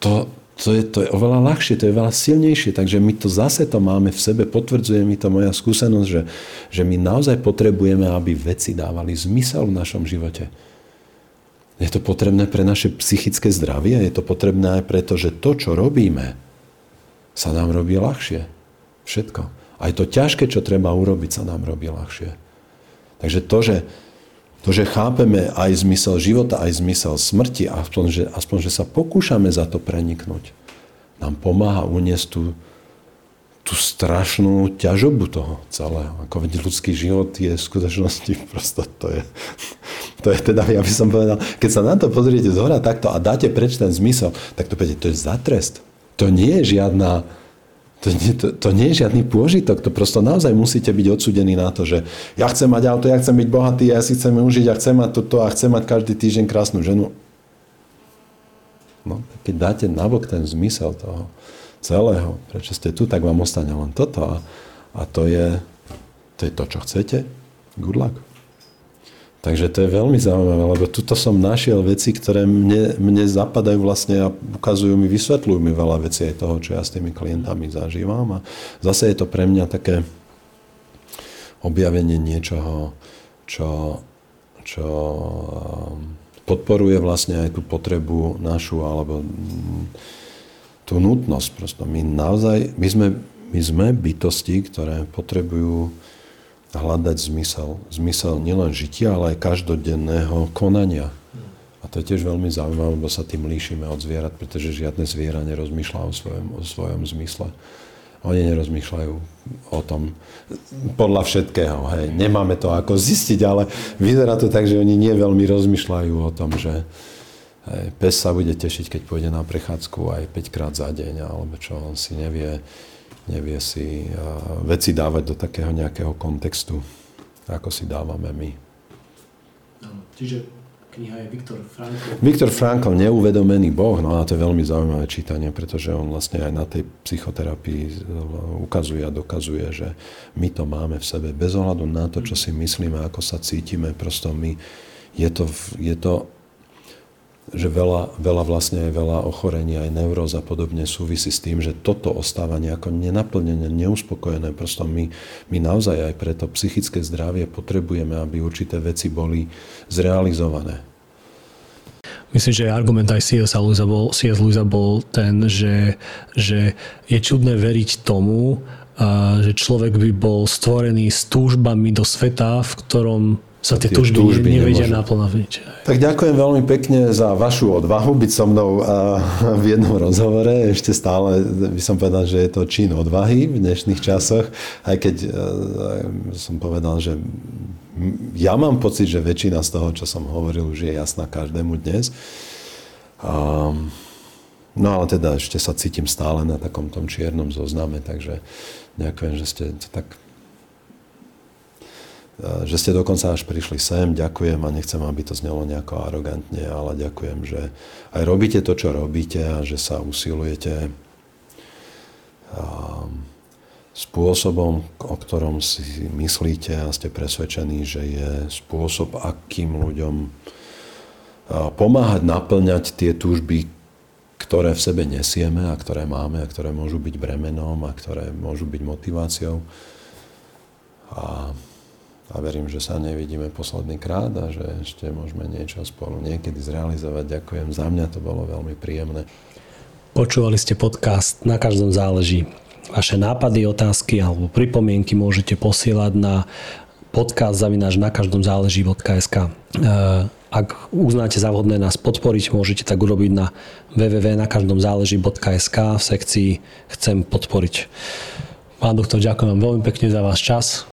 To, to, je, to je oveľa ľahšie, to je veľa silnejšie. Takže my to zase to máme v sebe, potvrdzuje mi to moja skúsenosť, že, že my naozaj potrebujeme, aby veci dávali zmysel v našom živote. Je to potrebné pre naše psychické zdravie, je to potrebné aj preto, že to, čo robíme, sa nám robí ľahšie. Všetko. Aj to ťažké, čo treba urobiť, sa nám robí ľahšie. Takže to, že, to, že chápeme aj zmysel života, aj zmysel smrti, aspoň že, aspoň, že sa pokúšame za to preniknúť, nám pomáha uniesť tú, tú strašnú ťažobu toho celého. Ako veď ľudský život je v skutočnosti prosto to je, to je teda, ja by som povedal, keď sa na to pozriete z hora takto a dáte preč ten zmysel, tak to poviete, to je zatrest. To nie je žiadna, to nie, to, to nie je žiadny pôžitok, to prosto naozaj musíte byť odsudení na to, že ja chcem mať auto, ja chcem byť bohatý, ja si chcem užiť, ja chcem mať toto a chcem mať každý týždeň krásnu ženu. No, keď dáte nabok ten zmysel toho, celého, prečo ste tu, tak vám ostane len toto a, a to, je, to je to, čo chcete. Good luck. Takže to je veľmi zaujímavé, lebo tuto som našiel veci, ktoré mne, mne zapadajú vlastne a ukazujú mi, vysvetľujú mi veľa vecí aj toho, čo ja s tými klientami zažívam. A zase je to pre mňa také objavenie niečoho, čo, čo um, podporuje vlastne aj tú potrebu našu, alebo tú nutnosť. Prosto my naozaj, my sme, my sme bytosti, ktoré potrebujú hľadať zmysel. Zmysel nielen žitia, ale aj každodenného konania. A to je tiež veľmi zaujímavé, lebo sa tým líšime od zvierat, pretože žiadne zviera nerozmýšľa o svojom, o svojom zmysle. Oni nerozmýšľajú o tom podľa všetkého. Hej. Nemáme to ako zistiť, ale vyzerá to tak, že oni nie veľmi rozmýšľajú o tom, že, Pes sa bude tešiť, keď pôjde na prechádzku aj 5 krát za deň, alebo čo, on si nevie, nevie si veci dávať do takého nejakého kontextu, ako si dávame my. čiže kniha je Viktor Frankl. Viktor Frankl, neuvedomený Boh, no a to je veľmi zaujímavé čítanie, pretože on vlastne aj na tej psychoterapii ukazuje a dokazuje, že my to máme v sebe bez ohľadu na to, čo si myslíme, ako sa cítime, prosto my, je to, je to že veľa, veľa vlastne veľa ochorení aj neuróz a podobne súvisí s tým, že toto ostáva nejako nenaplnené, neuspokojené. Prosto my, my naozaj aj pre to psychické zdravie potrebujeme, aby určité veci boli zrealizované. Myslím, že argument aj C.S. Lewisa bol, C.S. Lewisa bol ten, že, že je čudné veriť tomu, že človek by bol stvorený s túžbami do sveta, v ktorom sa tie, tie túžby, túžby nevedia naplniť. Tak ďakujem veľmi pekne za vašu odvahu byť so mnou v jednom rozhovore. Ešte stále by som povedal, že je to čin odvahy v dnešných časoch, aj keď som povedal, že ja mám pocit, že väčšina z toho, čo som hovoril, už je jasná každému dnes. No ale teda ešte sa cítim stále na takom tom čiernom zozname, takže ďakujem, že ste to tak že ste dokonca až prišli sem, ďakujem a nechcem, aby to znelo nejako arogantne, ale ďakujem, že aj robíte to, čo robíte a že sa usilujete spôsobom, o ktorom si myslíte a ste presvedčení, že je spôsob, akým ľuďom pomáhať naplňať tie túžby, ktoré v sebe nesieme a ktoré máme a ktoré môžu byť bremenom a ktoré môžu byť motiváciou. A a verím, že sa nevidíme posledný krát a že ešte môžeme niečo spolu niekedy zrealizovať. Ďakujem za mňa, to bolo veľmi príjemné. Počúvali ste podcast Na každom záleží. Vaše nápady, otázky alebo pripomienky môžete posielať na podcast zavináč na každom záleží.sk. E, ak uznáte za vhodné nás podporiť, môžete tak urobiť na www.nakaždomzáleží.sk v sekcii Chcem podporiť. Pán doktor, ďakujem vám veľmi pekne za váš čas